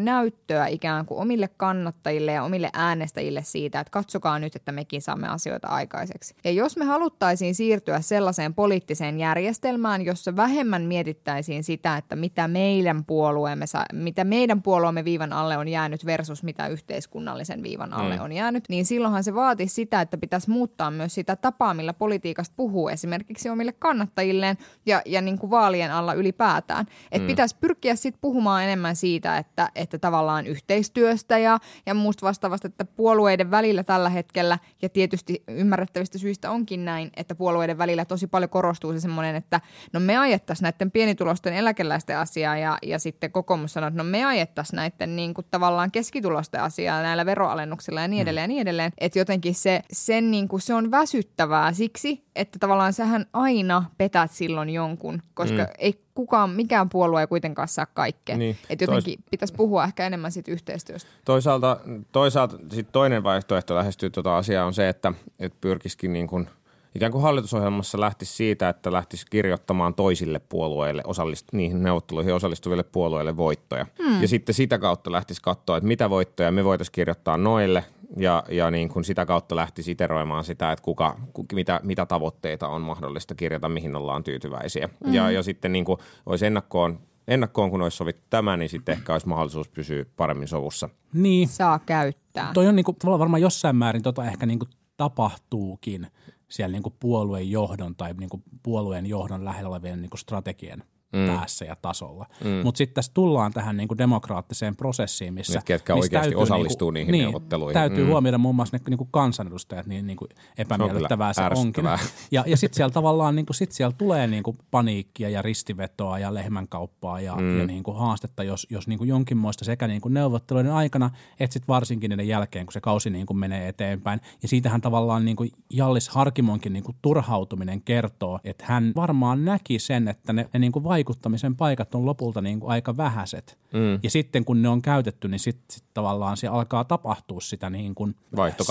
näyttöä ikään kuin omille kannattajille ja omille äänestäjille siitä, että katsokaa nyt, että mekin saamme asioita aikaiseksi. Ja jos me haluttaisiin siirtyä sellaiseen poliittiseen järjestelmään, jossa vähemmän mietittäisiin sitä, että mitä meidän puolueemme, mitä meidän puolueemme viivan alle on jäänyt versus mitä yhteiskunnallisen viivan alle mm. on jäänyt, niin silloinhan se vaatisi sitä, että pitäisi muuttaa myös sitä tapaa, millä politiikasta puhuu esimerkiksi omille kannattajilleen ja, ja niin kuin vaalien alla ylipäätään. Että mm. pitäisi pyrkiä sitten puhumaan enemmän siitä, että, että tavallaan yhteistyöstä ja, ja muusta vastaavasta, että puolueiden välillä tällä hetkellä, ja tietysti ymmärrettävistä syistä onkin näin, että puolueiden välillä tosi paljon korostuu se semmoinen, että no me ajettaisiin näiden pienitulosten eläkeläisten asiaa, ja, ja sitten kokoomus sanoo, että no me ajettaisiin näiden niin kuin tavallaan keskitulosten asiaa näillä veroalennuksilla ja niin edelleen ja niin edelleen. Että jotenkin se, sen niin kuin, se on väsyttävää siksi, että tavallaan sähän aina petät silloin jonkun, koska mm. ei kukaan, mikään puolue ei kuitenkaan saa kaikkea. Niin. Että jotenkin Tois... pitäisi puhua ehkä enemmän siitä yhteistyöstä. Toisaalta, toisaalta sit toinen vaihtoehto lähestyä tuota asiaa on se, että, että pyrkisikin niin kuin – ikään kuin hallitusohjelmassa lähtisi siitä, että lähtisi kirjoittamaan toisille puolueille, osallist, niihin neuvotteluihin osallistuville puolueille voittoja. Hmm. Ja sitten sitä kautta lähtisi katsoa, että mitä voittoja me voitaisiin kirjoittaa noille ja, ja niin kuin sitä kautta lähtisi iteroimaan sitä, että kuka, mitä, mitä tavoitteita on mahdollista kirjata, mihin ollaan tyytyväisiä. Hmm. Ja, ja sitten niin kuin olisi ennakkoon ennakkoon, kun olisi sovittu tämä, niin sitten ehkä olisi mahdollisuus pysyä paremmin sovussa. Niin. Saa käyttää. Toi on niin kuin, varmaan jossain määrin tota ehkä niin kuin tapahtuukin siellä niin kuin puolueen johdon tai niin kuin puolueen johdon lähellä olevien niin kuin strategian mm. päässä ja tasolla. Mm. Mutta sitten tässä tullaan tähän niinku demokraattiseen prosessiin, missä... Nyt, ketkä missä oikeasti täytyy, osallistuu niinku, niihin niin, neuvotteluihin. Täytyy mm. huomioida muun muassa ne niinku kansanedustajat, niin niinku epämiellyttävää se, se onkin. Ja, ja sitten siellä tavallaan niinku, sit siellä tulee niinku paniikkia ja ristivetoa ja lehmänkauppaa ja, mm. ja niinku haastetta, jos, jos niinku jonkinmoista sekä niinku neuvotteluiden aikana, että sitten varsinkin niiden jälkeen, kun se kausi niinku menee eteenpäin. Ja siitähän tavallaan niinku Jallis Harkimonkin niinku turhautuminen kertoo, että hän varmaan näki sen, että ne, ne niinku vaikuttamisen paikat on lopulta niin kuin aika vähäiset. Mm. Ja sitten kun ne on käytetty, niin sitten sit tavallaan se alkaa tapahtua sitä niin kuin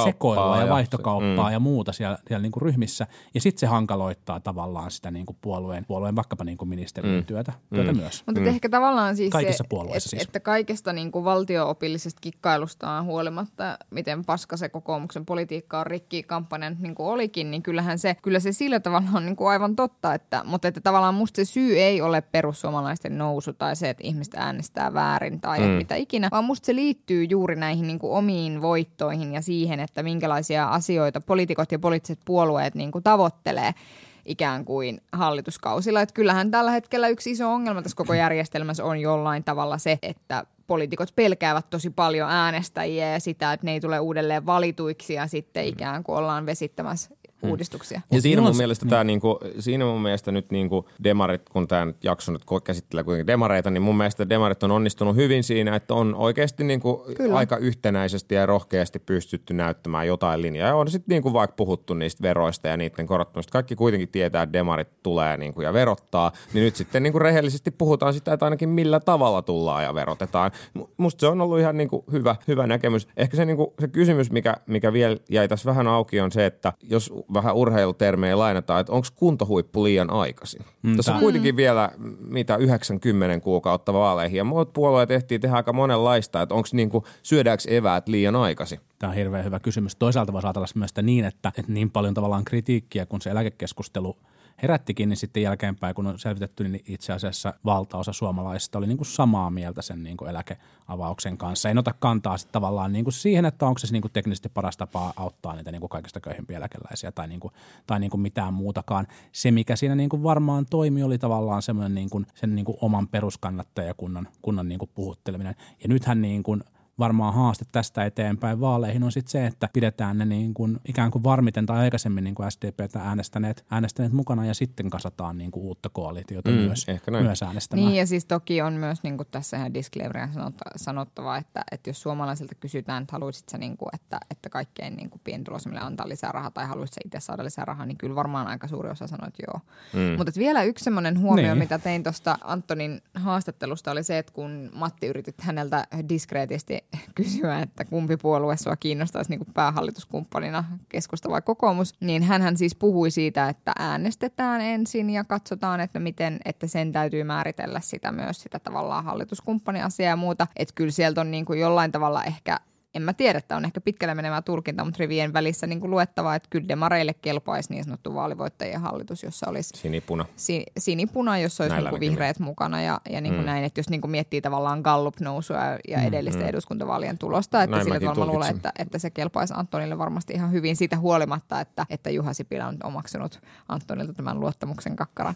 sekoilua ja, ja vaihtokauppaa mm. ja muuta siellä, siellä niin kuin ryhmissä. Ja sitten se hankaloittaa tavallaan sitä niin kuin puolueen, puolueen vaikkapa niin kuin ministeriön mm. työtä, työtä mm. myös. Mutta mm. ehkä tavallaan siis Kaikissa se, puolueissa et, siis. että kaikesta niin kuin valtio-opillisesta kikkailustaan huolimatta, miten paska se kokoomuksen politiikka on rikki kampanja niin kuin olikin, niin kyllähän se, kyllä se sillä tavalla on niin kuin aivan totta, että, mutta että tavallaan musta se syy ei ole perussuomalaisten nousu tai se, että ihmiset äänestää väärin tai mm. mitä ikinä, vaan musta se liittyy juuri näihin niin kuin omiin voittoihin ja siihen, että minkälaisia asioita poliitikot ja poliittiset puolueet niin kuin tavoittelee ikään kuin hallituskausilla. Että kyllähän tällä hetkellä yksi iso ongelma tässä koko järjestelmässä on jollain tavalla se, että poliitikot pelkäävät tosi paljon äänestäjiä ja sitä, että ne ei tule uudelleen valituiksi ja sitten ikään kuin ollaan vesittämässä mm. Uudistuksia. Ja siinä mun, mielestä niin. tämä, niinku, siinä mun mielestä nyt niinku demarit, kun tämä jakso nyt käsittelee kuitenkin demareita, niin mun mielestä demarit on onnistunut hyvin siinä, että on oikeasti niinku aika yhtenäisesti ja rohkeasti pystytty näyttämään jotain linjaa. Ja on sitten niinku vaikka puhuttu niistä veroista ja niiden korottamista. Kaikki kuitenkin tietää, että demarit tulee niinku ja verottaa, niin nyt sitten niinku rehellisesti puhutaan sitä, että ainakin millä tavalla tullaan ja verotetaan. Musta se on ollut ihan niinku hyvä, hyvä näkemys. Ehkä se, niinku, se kysymys, mikä, mikä vielä jäi tässä vähän auki, on se, että jos vähän urheilutermejä lainataan, että onko kuntohuippu liian aikaisin. Mm, Tässä on kuitenkin vielä mitä 90 kuukautta vaaleihin ja muut puolueet tehtiin tehdä aika monenlaista, että onko niinku, syödäänkö eväät liian aikaisin. Tämä on hirveän hyvä kysymys. Toisaalta voisi ajatella myös sitä niin, että, että niin paljon tavallaan kritiikkiä, kun se eläkekeskustelu – herättikin, niin sitten jälkeenpäin, kun on selvitetty, niin itse asiassa valtaosa suomalaisista oli niin kuin samaa mieltä sen niin kuin eläkeavauksen kanssa. En ota kantaa sitten tavallaan niin kuin siihen, että onko se niin kuin teknisesti paras tapa auttaa niitä niin kuin kaikista köyhimpiä eläkeläisiä tai, niin kuin, tai niin kuin mitään muutakaan. Se, mikä siinä niin kuin varmaan toimi, oli tavallaan semmoinen niin kuin, sen niin kuin oman peruskannattajakunnan kunnan niin kuin puhutteleminen. Ja nythän niin kuin varmaan haaste tästä eteenpäin vaaleihin on sitten se, että pidetään ne niin kuin ikään kuin varmiten tai aikaisemmin niin kuin SDPtä äänestäneet, äänestäneet mukana ja sitten kasataan niin kuin uutta koalitiota Mm, myös, ehkä näin. myös äänestämään. Niin ja siis toki on myös niin kuin tässä ihan disclaimeria sanottava, että, että jos suomalaisilta kysytään, että haluaisit sä, niin kuin, että, että kaikkein niin kuin pienituloisimmille antaa lisää rahaa tai haluaisit sä itse saada lisää rahaa, niin kyllä varmaan aika suuri osa sanoo, että joo. Mm. Mutta vielä yksi semmoinen huomio, Niin. mitä tein tuosta Antonin haastattelusta oli se, että kun Matti yritit häneltä diskreetisti kysyä, että kumpi puolue sua kiinnostaisi niin päähallituskumppanina, keskusta vai kokoomus, niin hän siis puhui siitä, että äänestetään ensin ja katsotaan, että miten, että sen täytyy määritellä sitä myös sitä tavallaan hallituskumppaniasiaa ja muuta. Että kyllä sieltä on niin kuin jollain tavalla ehkä en mä tiedä, että on ehkä pitkälle menevää tulkinta, mutta rivien välissä niin kuin luettavaa, että kyllä demareille kelpaisi niin sanottu vaalivoittajien hallitus, jossa olisi Sinipuna. si, sinipuna, jossa olisi Näillä niin kuin vihreät mukana ja, ja niin kuin mm. näin, että jos niin kuin miettii tavallaan Gallup-nousua ja edellisten mm. eduskuntavaalien tulosta, että Näin sillä tavalla mä luulen, että, että se kelpaisi Antonille varmasti ihan hyvin siitä huolimatta, että, että Juha Sipilä on omaksunut Antonilta tämän luottamuksen kakkaran.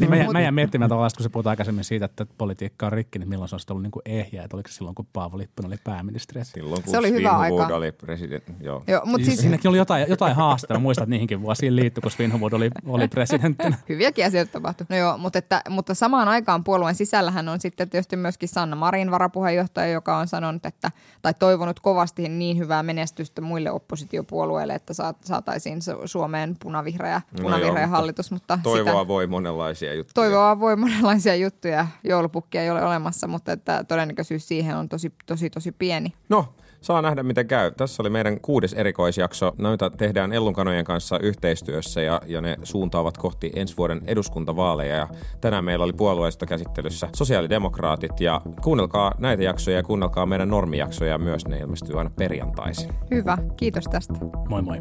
Niin mä, jään- Mut- mä jään miettimään tavallaan, kun sä puhut aikaisemmin siitä, että politiikka on rikki, niin milloin se olisi ollut niin kuin ehjä, että oliko se silloin, kun Paavo Lipponen oli pääministeri. Silloin kun Se oli hyvä aika. oli presidentti. Joo. Joo, mutta Siis, siis Siinäkin oli jotain, jotain haasteita. Mä muistan, että niihinkin vuosiin liittyi, kun Svinhuvud oli, oli presidenttinä. Hyviäkin asioita tapahtui. No joo, mutta, että, mutta samaan aikaan puolueen sisällähän on sitten tietysti myöskin Sanna Marin varapuheenjohtaja, joka on sanonut, että, tai toivonut kovasti niin hyvää menestystä muille oppositiopuolueille, että saat- saataisiin Su- Suomeen punavihreä, No punavihreä joo, mutta hallitus. Mutta Toivoa sitä, voi monenlaisia juttuja. toivoa voi monenlaisia juttuja. Joulupukkia ei ole olemassa, mutta että todennäköisyys siihen on tosi, tosi, tosi pieni. No, saa nähdä miten käy. Tässä oli meidän kuudes erikoisjakso. Noita tehdään Ellunkanojen kanssa yhteistyössä ja, ja ne suuntaavat kohti ensi vuoden eduskuntavaaleja. Ja tänään meillä oli puolueista käsittelyssä sosiaalidemokraatit ja kuunnelkaa näitä jaksoja ja kuunnelkaa meidän normijaksoja myös. Ne ilmestyy aina perjantaisin. Hyvä, kiitos tästä. Moi moi.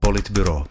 Politbyro.